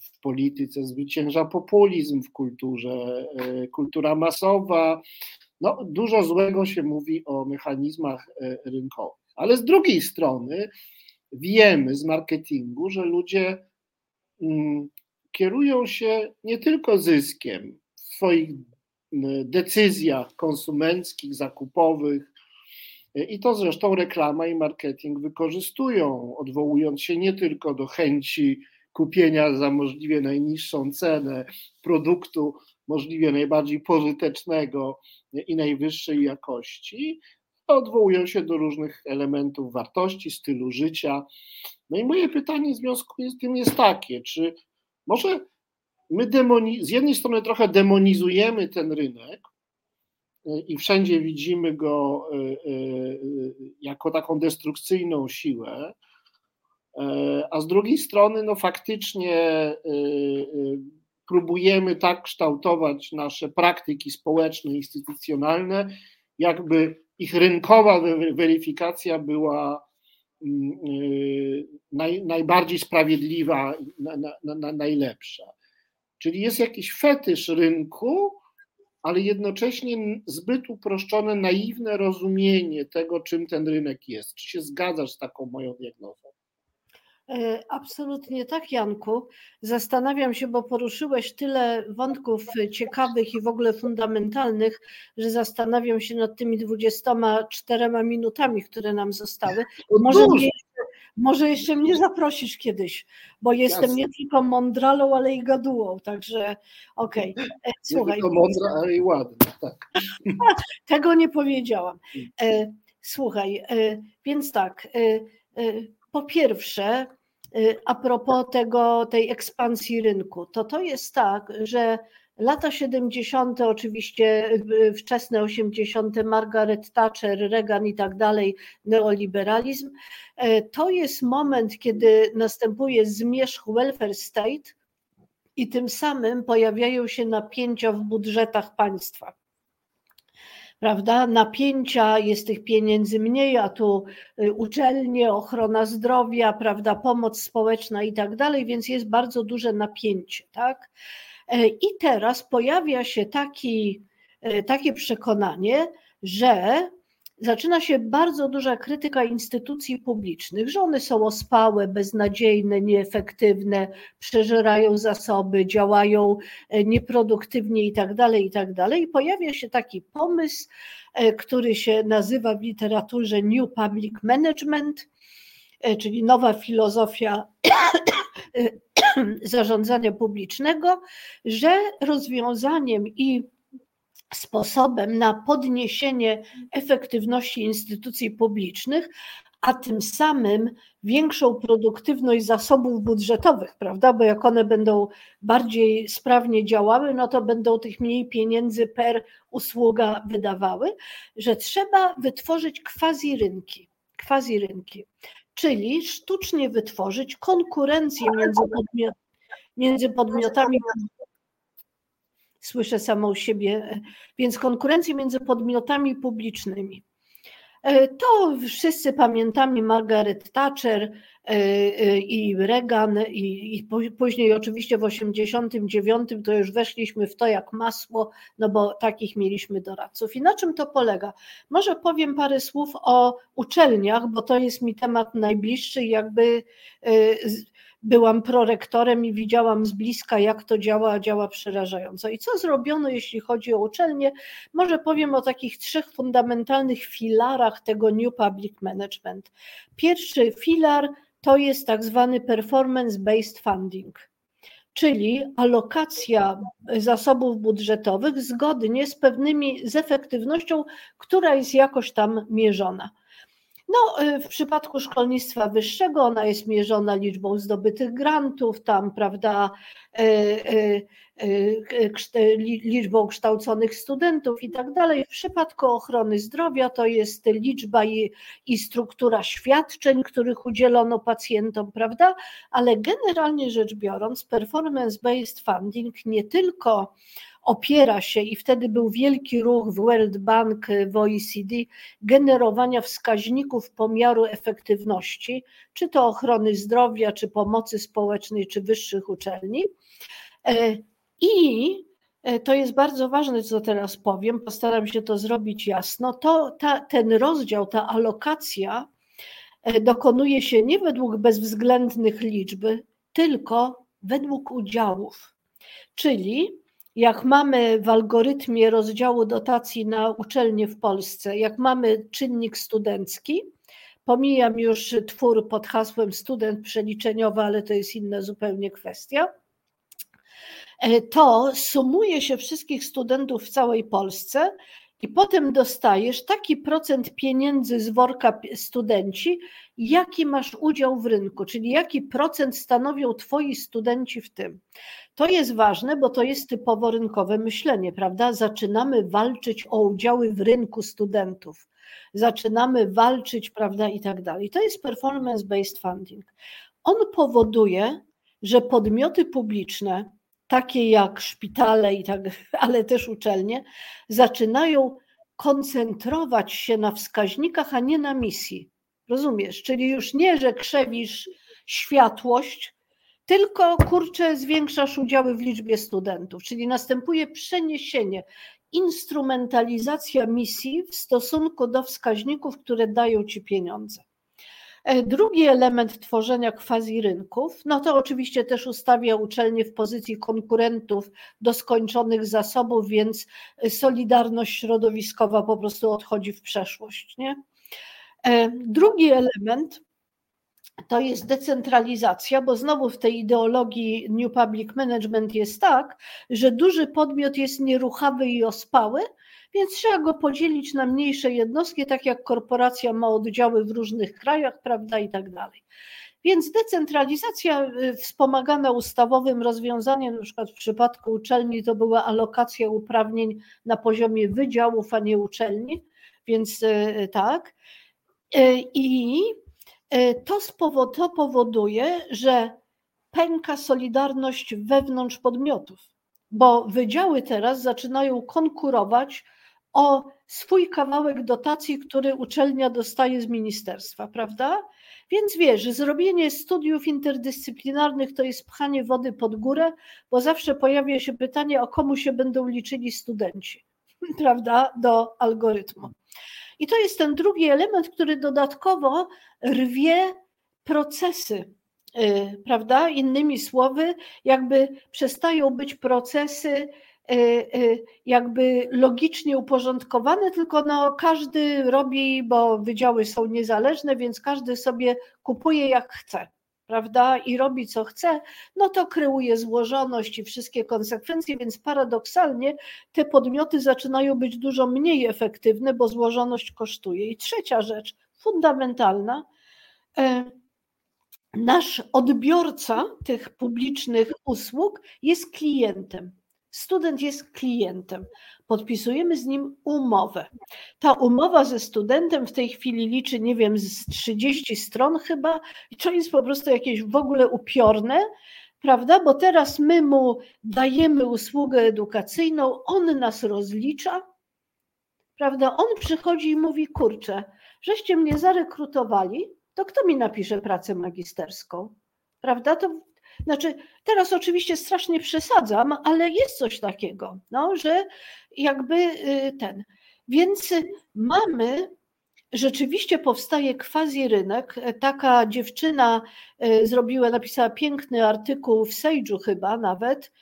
w polityce zwycięża populizm, w kulturze e, kultura masowa. No, dużo złego się mówi o mechanizmach e, rynkowych. Ale z drugiej strony wiemy z marketingu, że ludzie mm, kierują się nie tylko zyskiem w swoich decyzjach konsumenckich, zakupowych, i to zresztą reklama i marketing wykorzystują, odwołując się nie tylko do chęci kupienia za możliwie najniższą cenę produktu, możliwie najbardziej pożytecznego i najwyższej jakości, odwołują się do różnych elementów wartości, stylu życia. No i moje pytanie w związku z tym jest takie, czy może my demoni- z jednej strony trochę demonizujemy ten rynek, i wszędzie widzimy go e, e, jako taką destrukcyjną siłę, e, a z drugiej strony, no faktycznie próbujemy tak kształtować nasze praktyki społeczne, instytucjonalne, jakby ich rynkowa weryfikacja była mm, naj, najbardziej sprawiedliwa, na, na, na, najlepsza. Czyli jest jakiś fetysz rynku, ale jednocześnie zbyt uproszczone, naiwne rozumienie tego, czym ten rynek jest. Czy się zgadzasz z taką moją diagnozą? E, absolutnie tak, Janku. Zastanawiam się, bo poruszyłeś tyle wątków ciekawych i w ogóle fundamentalnych, że zastanawiam się nad tymi 24 minutami, które nam zostały. Może może jeszcze mnie zaprosisz kiedyś, bo jestem Jasne. nie tylko mądralą, ale i gadułą, także okej. Okay. E, słuchaj. Nie tylko mądra, ale i ładna, tak. Tego nie powiedziałam. E, słuchaj, e, więc tak, po pierwsze, a propos tego, tej ekspansji rynku, to to jest tak, że Lata 70., oczywiście wczesne 80., Margaret Thatcher, Reagan i tak dalej, neoliberalizm. E, to jest moment, kiedy następuje zmierzch welfare state i tym samym pojawiają się napięcia w budżetach państwa. Prawda? Napięcia, jest tych pieniędzy mniej, a tu y, uczelnie, ochrona zdrowia, prawda, pomoc społeczna i tak dalej, więc jest bardzo duże napięcie, tak? E, I teraz pojawia się taki, e, takie przekonanie, że zaczyna się bardzo duża krytyka instytucji publicznych, że one są ospałe, beznadziejne, nieefektywne, przeżerają zasoby, działają e, nieproduktywnie itd., tak itd. Tak I pojawia się taki pomysł, który się nazywa w literaturze New Public Management, czyli nowa filozofia zarządzania publicznego, że rozwiązaniem i sposobem na podniesienie efektywności instytucji publicznych, a tym samym większą produktywność zasobów budżetowych, prawda? Bo jak one będą bardziej sprawnie działały, no to będą tych mniej pieniędzy per usługa wydawały, że trzeba wytworzyć quasi rynki. Quasi rynki czyli sztucznie wytworzyć konkurencję między, podmiot, między podmiotami. Słyszę samą siebie, więc konkurencję między podmiotami publicznymi. E, to wszyscy pamiętamy Margaret Thatcher e, e, i Reagan i, później oczywiście w 89 to już weszliśmy w to jak masło, no bo takich mieliśmy doradców. I na czym to polega? Może powiem parę słów o uczelniach, bo to jest mi temat najbliższy jakby byłam prorektorem i widziałam z bliska, jak to działa, działa przerażająco. I co zrobiono, jeśli chodzi o uczelnie? Może powiem o takich trzech fundamentalnych filarach tego New Public Management. Pierwszy filar to jest tak zwany performance-based funding czyli alokacja zasobów budżetowych zgodnie z pewnymi, z efektywnością, która jest jakoś tam mierzona. No, y, w przypadku szkolnictwa wyższego ona jest mierzona liczbą zdobytych grantów, tam, prawda, y, y, liczbą kształconych studentów i tak dalej. W przypadku ochrony zdrowia to jest liczba i, i struktura świadczeń, których udzielono pacjentom, prawda? Ale generalnie rzecz biorąc, performance-based funding nie tylko opiera się i wtedy był wielki ruch w World Bank, w OECD generowania wskaźników pomiaru efektywności, czy to ochrony zdrowia, czy pomocy społecznej, czy wyższych uczelni. E, I e, to jest bardzo ważne, co teraz powiem, postaram się to zrobić jasno. To ta, ten rozdział, ta alokacja e, dokonuje się nie według bezwzględnych liczby, tylko według udziałów. Czyli jak mamy w algorytmie rozdziału dotacji na uczelnie w Polsce, jak mamy czynnik studencki, pomijam już twór pod hasłem student przeliczeniowy, ale to jest inna zupełnie kwestia, e, to sumuje się wszystkich studentów w całej Polsce i potem dostajesz taki procent pieniędzy z worka studenci, jaki masz udział w rynku, czyli jaki procent stanowią twoi studenci w tym. To jest ważne, bo to jest typowo rynkowe myślenie, prawda? Zaczynamy walczyć o udziały w rynku studentów, zaczynamy walczyć, prawda, i tak dalej. To jest performance-based funding. On powoduje, że podmioty publiczne, takie jak szpitale i tak, ale też uczelnie, zaczynają koncentrować się na wskaźnikach, a nie na misji. Rozumiesz? Czyli już nie, że krzewisz światłość, tylko kurczę, zwiększasz udziały w liczbie studentów, czyli następuje przeniesienie, instrumentalizacja misji w stosunku do wskaźników, które dają ci pieniądze. E, drugi element tworzenia quasi rynków, no to oczywiście też ustawia uczelnie w pozycji konkurentów do skończonych zasobów, więc solidarność środowiskowa po prostu odchodzi w przeszłość. Nie? E, drugi element to jest decentralizacja, bo znowu w tej ideologii New Public Management jest tak, że duży podmiot jest nieruchawy i ospały, więc trzeba go podzielić na mniejsze jednostki, tak jak korporacja ma oddziały w różnych krajach, prawda, i tak dalej. Więc decentralizacja y, wspomagana ustawowym rozwiązaniem, na przykład w przypadku uczelni to była alokacja uprawnień na poziomie wydziałów, a nie uczelni, więc y, tak. Y, I to, to powoduje, że pęka solidarność wewnątrz podmiotów, bo wydziały teraz zaczynają konkurować o swój kawałek dotacji, który uczelnia dostaje z ministerstwa, prawda? Więc wiesz, zrobienie studiów interdyscyplinarnych to jest pchanie wody pod górę, bo zawsze pojawia się pytanie, o komu się będą liczyli studenci, prawda, do algorytmu. I to jest ten drugi element, który dodatkowo rwie procesy, y, prawda? Innymi słowy, jakby przestają być procesy jakby logicznie uporządkowane, tylko no każdy robi, bo wydziały są niezależne, więc każdy sobie kupuje jak chce prawda, i robi co chce, no to kreuje złożoność i wszystkie konsekwencje, więc paradoksalnie te podmioty zaczynają być dużo mniej efektywne, bo złożoność kosztuje. I trzecia rzecz, fundamentalna, e, nasz odbiorca tych publicznych usług jest klientem. Student jest klientem. Podpisujemy z nim umowę. Ta umowa ze studentem w tej chwili liczy, nie wiem, z 30 stron chyba, i to jest po prostu jakieś w ogóle upiorne, prawda? Bo teraz my mu dajemy usługę edukacyjną, on nas rozlicza, prawda? On przychodzi i mówi: Kurczę, żeście mnie zarekrutowali, to kto mi napisze pracę magisterską? Prawda? To znaczy, teraz oczywiście strasznie przesadzam, ale jest coś takiego, no, że jakby y, ten. Więc mamy rzeczywiście powstaje quasi rynek. Taka dziewczyna y, zrobiła, napisała piękny artykuł w Sage'u chyba nawet,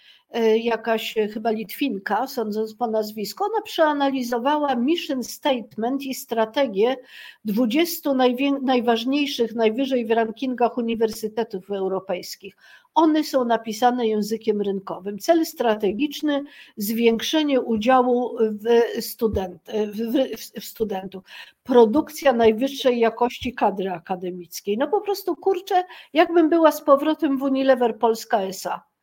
jakaś chyba Litwinka, sądząc po nazwisku, ona przeanalizowała mission statement i strategię 20 najważniejszych, najwyżej w rankingach uniwersytetów europejskich. One są napisane językiem rynkowym. Cel strategiczny zwiększenie udziału w, student, w, w studentów, produkcja najwyższej jakości kadry akademickiej. No po prostu kurczę, jakbym była z powrotem w Unilever Polska SA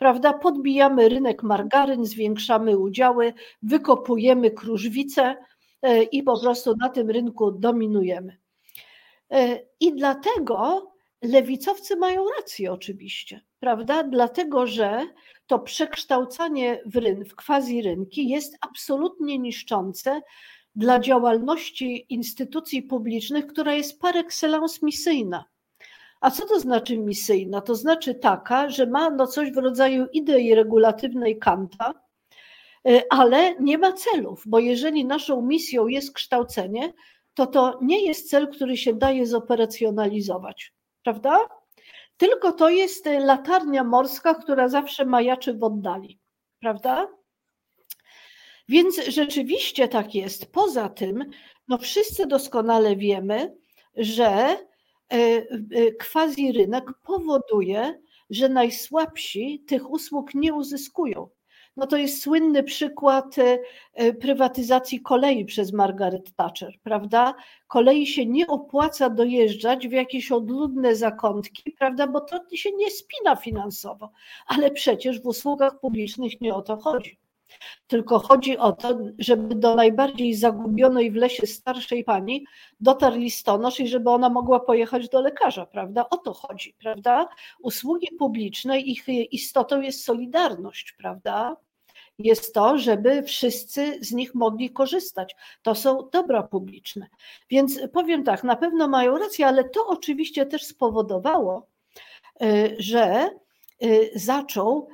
prawda? Podbijamy rynek margaryn, zwiększamy udziały, wykopujemy krużwice e, i po prostu na tym rynku dominujemy. E, I dlatego Lewicowcy mają rację oczywiście, prawda? Dlatego, że to przekształcanie w, ryn, w quasi rynki jest absolutnie niszczące dla działalności instytucji publicznych, która jest par excellence misyjna. A co to znaczy misyjna? To znaczy taka, że ma no coś w rodzaju idei regulatywnej Kanta, y, ale nie ma celów, bo jeżeli naszą misją jest kształcenie, to to nie jest cel, który się daje zoperacjonalizować prawda? Tylko to jest e, latarnia morska, która zawsze majaczy w oddali, prawda? Więc rzeczywiście tak jest. Poza tym, no wszyscy doskonale wiemy, że e, e, quasi rynek powoduje, że najsłabsi tych usług nie uzyskują no to jest słynny przykład e, e, prywatyzacji kolei przez Margaret Thatcher, prawda? Kolei się nie opłaca dojeżdżać w jakieś odludne zakątki, prawda, bo to się nie spina finansowo, ale przecież w usługach publicznych nie o to chodzi. Tylko chodzi o to, żeby do najbardziej zagubionej w lesie starszej pani dotarł listonosz i żeby ona mogła pojechać do lekarza, prawda? O to chodzi, prawda? Usługi publiczne, ich istotą jest solidarność, prawda? Jest to, żeby wszyscy z nich mogli korzystać. To są dobra publiczne. Więc powiem tak, na pewno mają rację, ale to oczywiście też spowodowało, y, że y, zaczął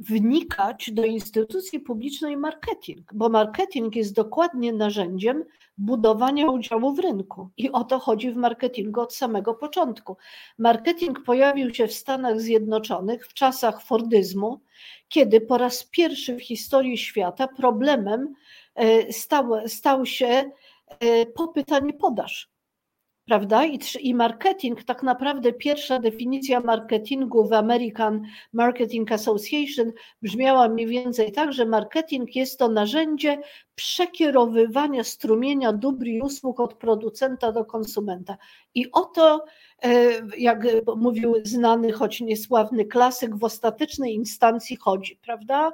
wnikać do instytucji publicznej marketing, bo marketing jest dokładnie narzędziem budowania udziału w rynku. I o to chodzi w marketingu od samego początku. Marketing pojawił się w Stanach Zjednoczonych w czasach Fordyzmu, kiedy po raz pierwszy w historii świata problemem y, stał, stał się y, popyt, a nie podaż prawda? I, I marketing, tak naprawdę pierwsza definicja marketingu w American Marketing Association brzmiała mniej więcej tak, że marketing jest to narzędzie przekierowywania strumienia dóbr i usług od producenta do konsumenta. I oto, e, jak mówił znany, choć niesławny klasyk, w ostatecznej instancji chodzi, prawda?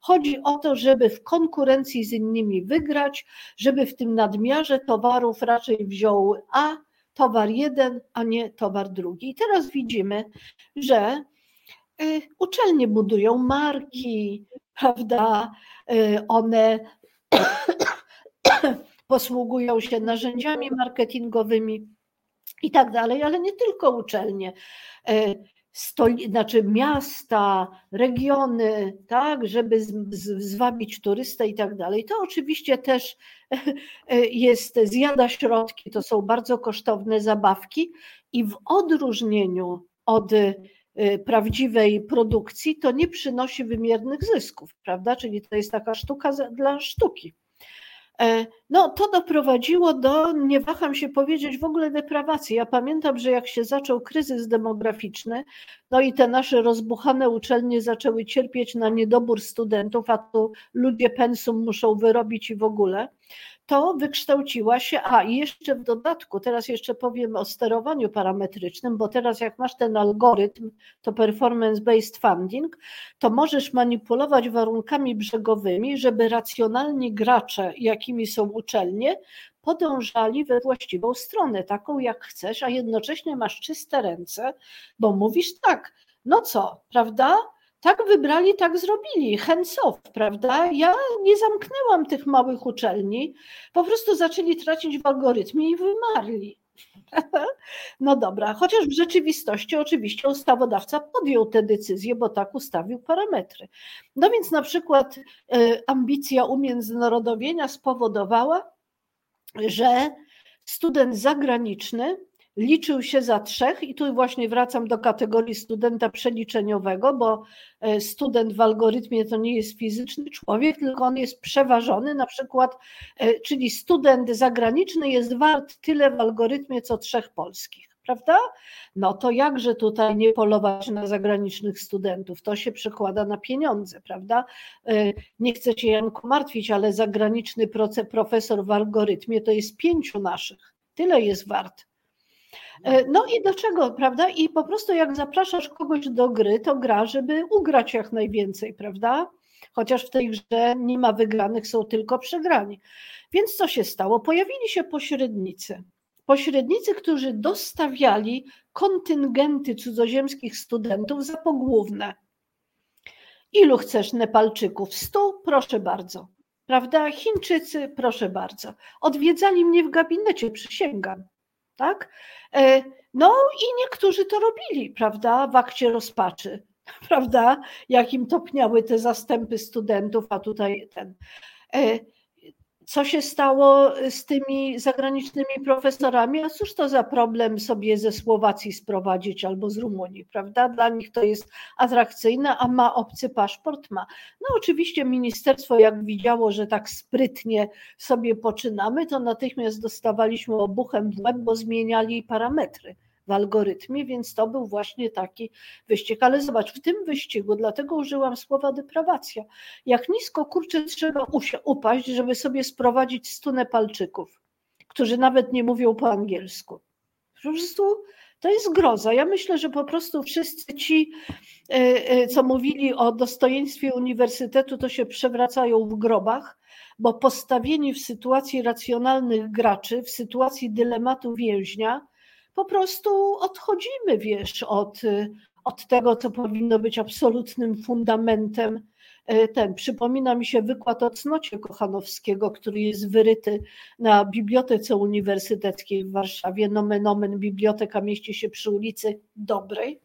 Chodzi o to, żeby w konkurencji z innymi wygrać, żeby w tym nadmiarze towarów raczej wziął A, towar jeden, a nie towar drugi. I teraz widzimy, że y, uczelnie budują marki, prawda? Y, one posługują się narzędziami marketingowymi i tak dalej, ale nie tylko uczelnie. Stoli, znaczy miasta, regiony, tak, żeby zwabić turystę i tak dalej. To oczywiście też jest, zjada środki, to są bardzo kosztowne zabawki i w odróżnieniu od y, prawdziwej produkcji to nie przynosi wymiernych zysków, prawda? Czyli to jest taka sztuka dla sztuki. E, no, to doprowadziło do, nie waham się powiedzieć, w ogóle deprawacji. Ja pamiętam, że jak się zaczął kryzys demograficzny, no i te nasze rozbuchane uczelnie zaczęły cierpieć na niedobór studentów, a tu ludzie pensum muszą wyrobić i w ogóle, to wykształciła się, a i jeszcze w dodatku, teraz jeszcze powiem o sterowaniu parametrycznym, bo teraz jak masz ten algorytm, to performance-based funding, to możesz manipulować warunkami brzegowymi, żeby racjonalni gracze, jakimi są uczelnie, podążali we właściwą stronę, taką jak chcesz, a jednocześnie masz czyste ręce, bo mówisz tak, no co, prawda? Tak wybrali, tak zrobili. Hands off, prawda? Ja nie zamknęłam tych małych uczelni, po prostu zaczęli tracić w algorytmie i wymarli. No dobra, chociaż w rzeczywistości oczywiście ustawodawca podjął tę decyzję, bo tak ustawił parametry. No więc na przykład e, ambicja umiędzynarodowienia spowodowała, że student zagraniczny liczył się za trzech, i tu właśnie wracam do kategorii studenta przeliczeniowego, bo e, student w algorytmie to nie jest fizyczny człowiek, tylko on jest przeważony, na przykład, e, czyli student zagraniczny jest wart tyle w algorytmie, co trzech polskich. Prawda? No to jakże tutaj nie polować na zagranicznych studentów? To się przekłada na pieniądze, prawda? E, nie chcę się Janku martwić, ale zagraniczny profesor w algorytmie to jest pięciu naszych. Tyle jest wart no i dlaczego, prawda? I po prostu jak zapraszasz kogoś do gry, to gra, żeby ugrać jak najwięcej, prawda? Chociaż w tej grze nie ma wygranych, są tylko przegrani. Więc co się stało? Pojawili się pośrednicy. Pośrednicy, którzy dostawiali kontyngenty cudzoziemskich studentów za pogłówne. Ilu chcesz Nepalczyków? Stu? Proszę bardzo. Prawda? Chińczycy? Proszę bardzo. Odwiedzali mnie w gabinecie, przysięgam tak? E, no i niektórzy to robili, prawda, w akcie rozpaczy, prawda, jak im topniały te zastępy studentów, a tutaj ten. Co się stało z tymi zagranicznymi profesorami? A cóż to za problem sobie ze Słowacji sprowadzić albo z Rumunii, prawda? Dla nich to jest atrakcyjne, a ma obcy paszport? Ma. No oczywiście ministerstwo, jak widziało, że tak sprytnie sobie poczynamy, to natychmiast dostawaliśmy obuchem w łeb, bo zmieniali parametry w algorytmie, więc to był właśnie taki wyścig. Ale zobacz, w tym wyścigu, dlatego użyłam słowa deprawacja, jak nisko kurczę trzeba upaść, żeby sobie sprowadzić stu Nepalczyków, którzy nawet nie mówią po angielsku. Po prostu to jest groza. Ja myślę, że po prostu wszyscy ci, e, e, co mówili o dostojeństwie uniwersytetu, to się przewracają w grobach, bo postawieni w sytuacji racjonalnych graczy, w sytuacji dylematu więźnia, po prostu odchodzimy, wiesz, od, od tego, co powinno być absolutnym fundamentem. E, ten, przypomina mi się wykład o cnocie Kochanowskiego, który jest wyryty na Bibliotece Uniwersyteckiej w Warszawie. Nomen omen, biblioteka mieści się przy ulicy Dobrej.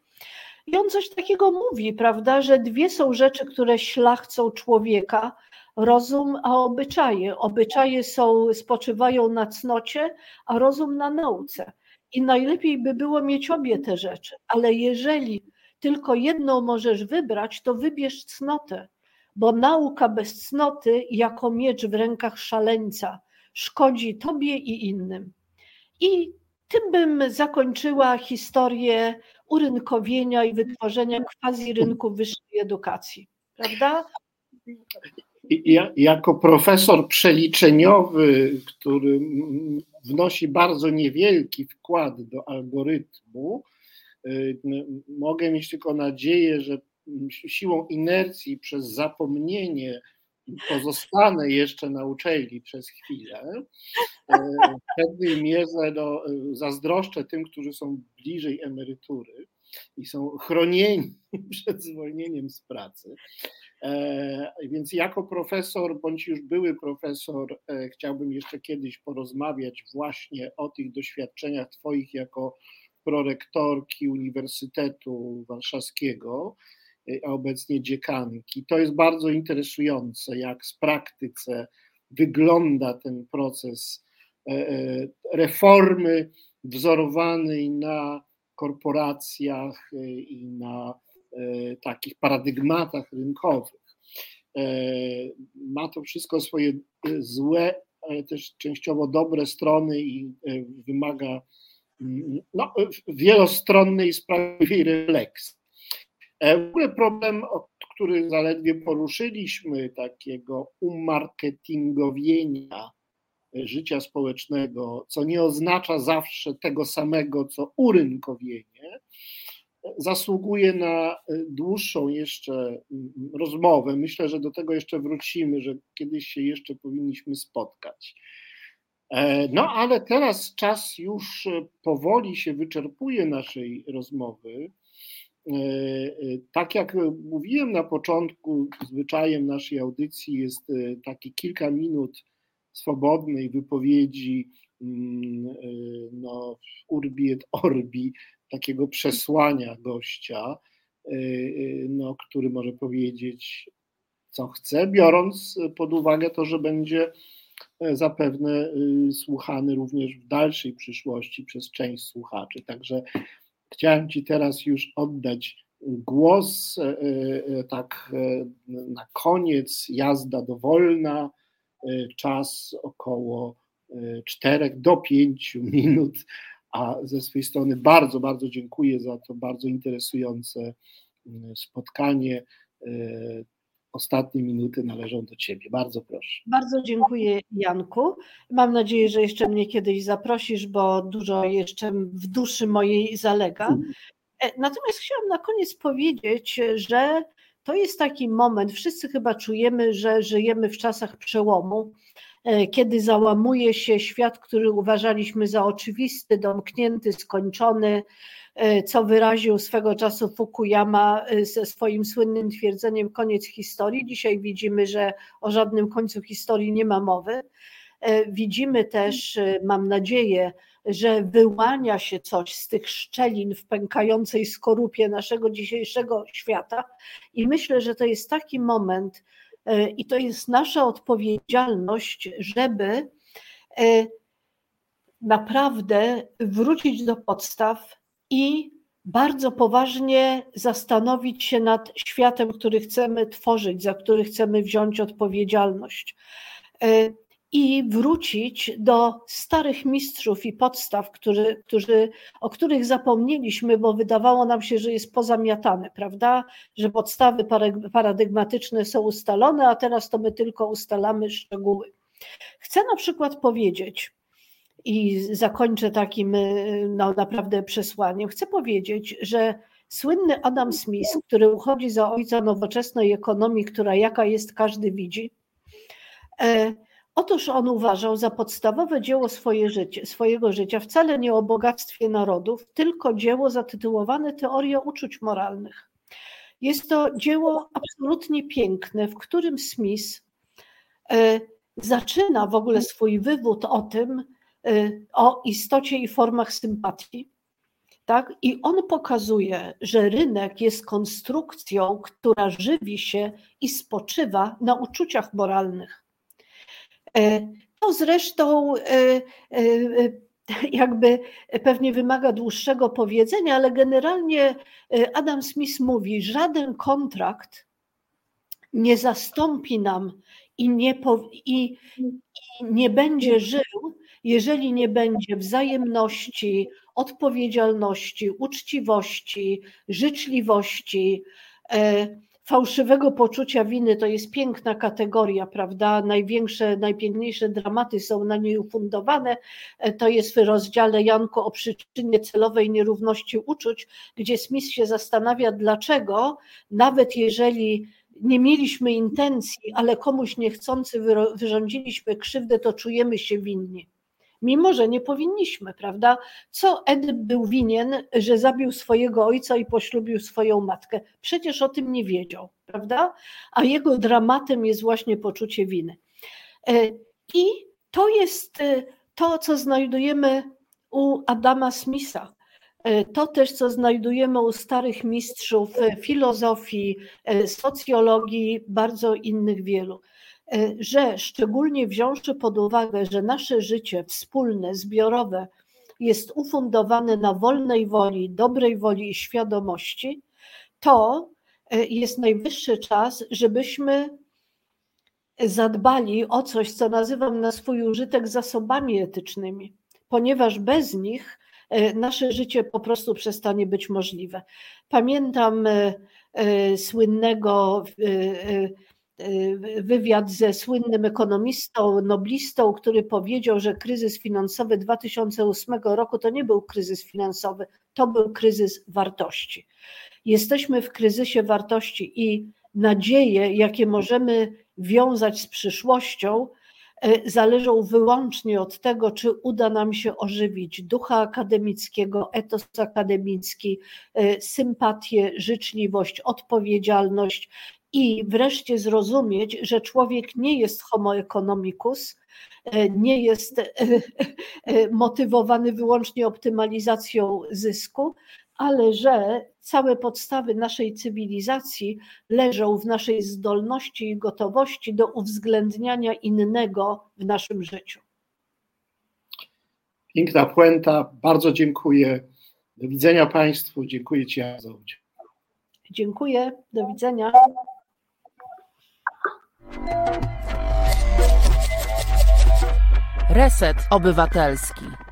I on coś takiego mówi, prawda, że dwie są rzeczy, które szlachcą człowieka, rozum a obyczaje. Obyczaje są, spoczywają na cnocie, a rozum na nauce. I najlepiej by było mieć obie te rzeczy, ale jeżeli tylko jedną możesz wybrać, to wybierz cnotę, bo nauka bez cnoty, jako miecz w rękach szaleńca, szkodzi tobie i innym. I tym bym zakończyła historię urynkowienia i wytworzenia quasi rynku wyższej edukacji. Prawda? Ja, jako profesor przeliczeniowy, który wnosi bardzo niewielki wkład do algorytmu. Y, mogę mieć tylko nadzieję, że siłą inercji przez zapomnienie pozostanę jeszcze na uczelni przez chwilę. Y, w pewnej mierze no, zazdroszczę tym, którzy są bliżej emerytury i są chronieni przed zwolnieniem z pracy. E, więc jako profesor, bądź już były profesor, e, chciałbym jeszcze kiedyś porozmawiać właśnie o tych doświadczeniach Twoich jako prorektorki Uniwersytetu Warszawskiego, e, a obecnie dziekanki. To jest bardzo interesujące, jak z praktyce wygląda ten proces reformy wzorowanej na korporacjach i na takich paradygmatach rynkowych. E, ma to wszystko swoje e, złe, ale też częściowo dobre strony i wymaga mm, no, wielostronnej sprawiedliwej refleksji. W ogóle problem, który zaledwie poruszyliśmy, takiego umarketingowienia życia społecznego, co nie oznacza zawsze tego samego, co urynkowienie, zasługuje na y, dłuższą jeszcze rozmowę. Myślę, że do tego jeszcze wrócimy, że kiedyś się jeszcze powinniśmy spotkać. E, no, ale teraz czas już powoli się wyczerpuje naszej rozmowy. Tak jak mówiłem na początku, zwyczajem naszej audycji jest takie kilka minut swobodnej wypowiedzi mm, no, urbi et orbi, takiego przesłania gościa, no, który może powiedzieć co chce, biorąc pod uwagę to, że będzie e, zapewne y, słuchany również w dalszej przyszłości przez część słuchaczy. Także chciałem Ci teraz już oddać głos, e, e, tak na koniec, jazda dowolna, czas około 4 do 5 minut, a ze swojej strony bardzo, bardzo dziękuję za to bardzo interesujące spotkanie ostatnie minuty należą do Ciebie. Bardzo proszę. Bardzo dziękuję, Janku. Mam nadzieję, że jeszcze mnie kiedyś zaprosisz, bo dużo jeszcze w duszy mojej zalega. Mhm. E, natomiast chciałam na koniec powiedzieć, że to jest taki moment, wszyscy chyba czujemy, że żyjemy w czasach przełomu, e, kiedy załamuje się świat, który uważaliśmy za oczywisty, domknięty, skończony, E, co wyraził swego czasu Fukuyama e, ze swoim słynnym twierdzeniem koniec historii. Dzisiaj widzimy, że o żadnym końcu historii nie ma mowy. E, widzimy też, mam nadzieję, że wyłania się coś z tych szczelin w pękającej skorupie naszego dzisiejszego świata. I myślę, że to jest taki moment, i to jest nasza odpowiedzialność, żeby naprawdę wrócić do podstaw, i bardzo poważnie zastanowić się nad światem, który chcemy tworzyć, za który chcemy wziąć odpowiedzialność. I wrócić do starych mistrzów i podstaw, który, którzy, o których zapomnieliśmy, bo wydawało nam się, że jest pozamiatane, prawda? Że podstawy paradygmatyczne są ustalone, a teraz to my tylko ustalamy szczegóły. Chcę na przykład powiedzieć, i zakończę takim no, naprawdę przesłaniem. Chcę powiedzieć, że słynny Adam Smith, który uchodzi za ojca nowoczesnej ekonomii, która jaka jest, każdy widzi. E, otóż on uważał za podstawowe dzieło swoje życie, swojego życia wcale nie o bogactwie narodów, tylko dzieło zatytułowane Teoria uczuć moralnych. Jest to dzieło absolutnie piękne, w którym Smith e, zaczyna w ogóle swój wywód o tym, Y, o istocie i formach sympatii. Tak? I on pokazuje, że rynek jest konstrukcją, która żywi się i spoczywa na uczuciach moralnych. Y, to zresztą y, jakby pewnie wymaga dłuższego powiedzenia, ale generalnie Adam Smith mówi: żaden kontrakt nie zastąpi nam i nie, i, i nie będzie żył jeżeli nie będzie wzajemności, odpowiedzialności, uczciwości, życzliwości, e, fałszywego poczucia winy, to jest piękna kategoria, prawda? Największe, najpiękniejsze dramaty są na niej ufundowane. E, to jest w rozdziale Janko o przyczynie celowej nierówności uczuć, gdzie Smith się zastanawia, dlaczego, nawet jeżeli nie mieliśmy intencji, ale komuś niechcący wyrządziliśmy krzywdę, to czujemy się winni mimo że nie powinniśmy, prawda? Co Edyp był winien, że zabił swojego ojca i poślubił swoją matkę? Przecież o tym nie wiedział, prawda? A jego dramatem jest właśnie poczucie winy. E, I to jest e, to, co znajdujemy u Adama Smitha. E, to też, co znajdujemy u starych mistrzów filozofii, socjologii, bardzo innych wielu. E, że szczególnie wziąwszy pod uwagę, że nasze życie wspólne, zbiorowe jest ufundowane na wolnej woli, dobrej woli i świadomości, to e, jest najwyższy czas, żebyśmy zadbali o coś, co nazywam na swój użytek zasobami etycznymi, ponieważ bez nich e, nasze życie po prostu przestanie być możliwe. Pamiętam słynnego wywiad ze słynnym ekonomistą, noblistą, który powiedział, że kryzys finansowy 2008 roku to nie był kryzys finansowy, to był kryzys wartości. Jesteśmy w kryzysie wartości i nadzieje, jakie możemy wiązać z przyszłością, e, zależą wyłącznie od tego, czy uda nam się ożywić ducha akademickiego, etos akademicki, e, sympatię, życzliwość, odpowiedzialność i wreszcie zrozumieć, że człowiek nie jest homo economicus, e, nie jest motywowany wyłącznie optymalizacją zysku, ale że całe podstawy naszej cywilizacji leżą w naszej zdolności i gotowości do uwzględniania innego w naszym życiu. Piękna puenta. Bardzo dziękuję. Do widzenia Państwu. Dziękuję Ci za udział. Dziękuję. Do widzenia. Reset Obywatelski.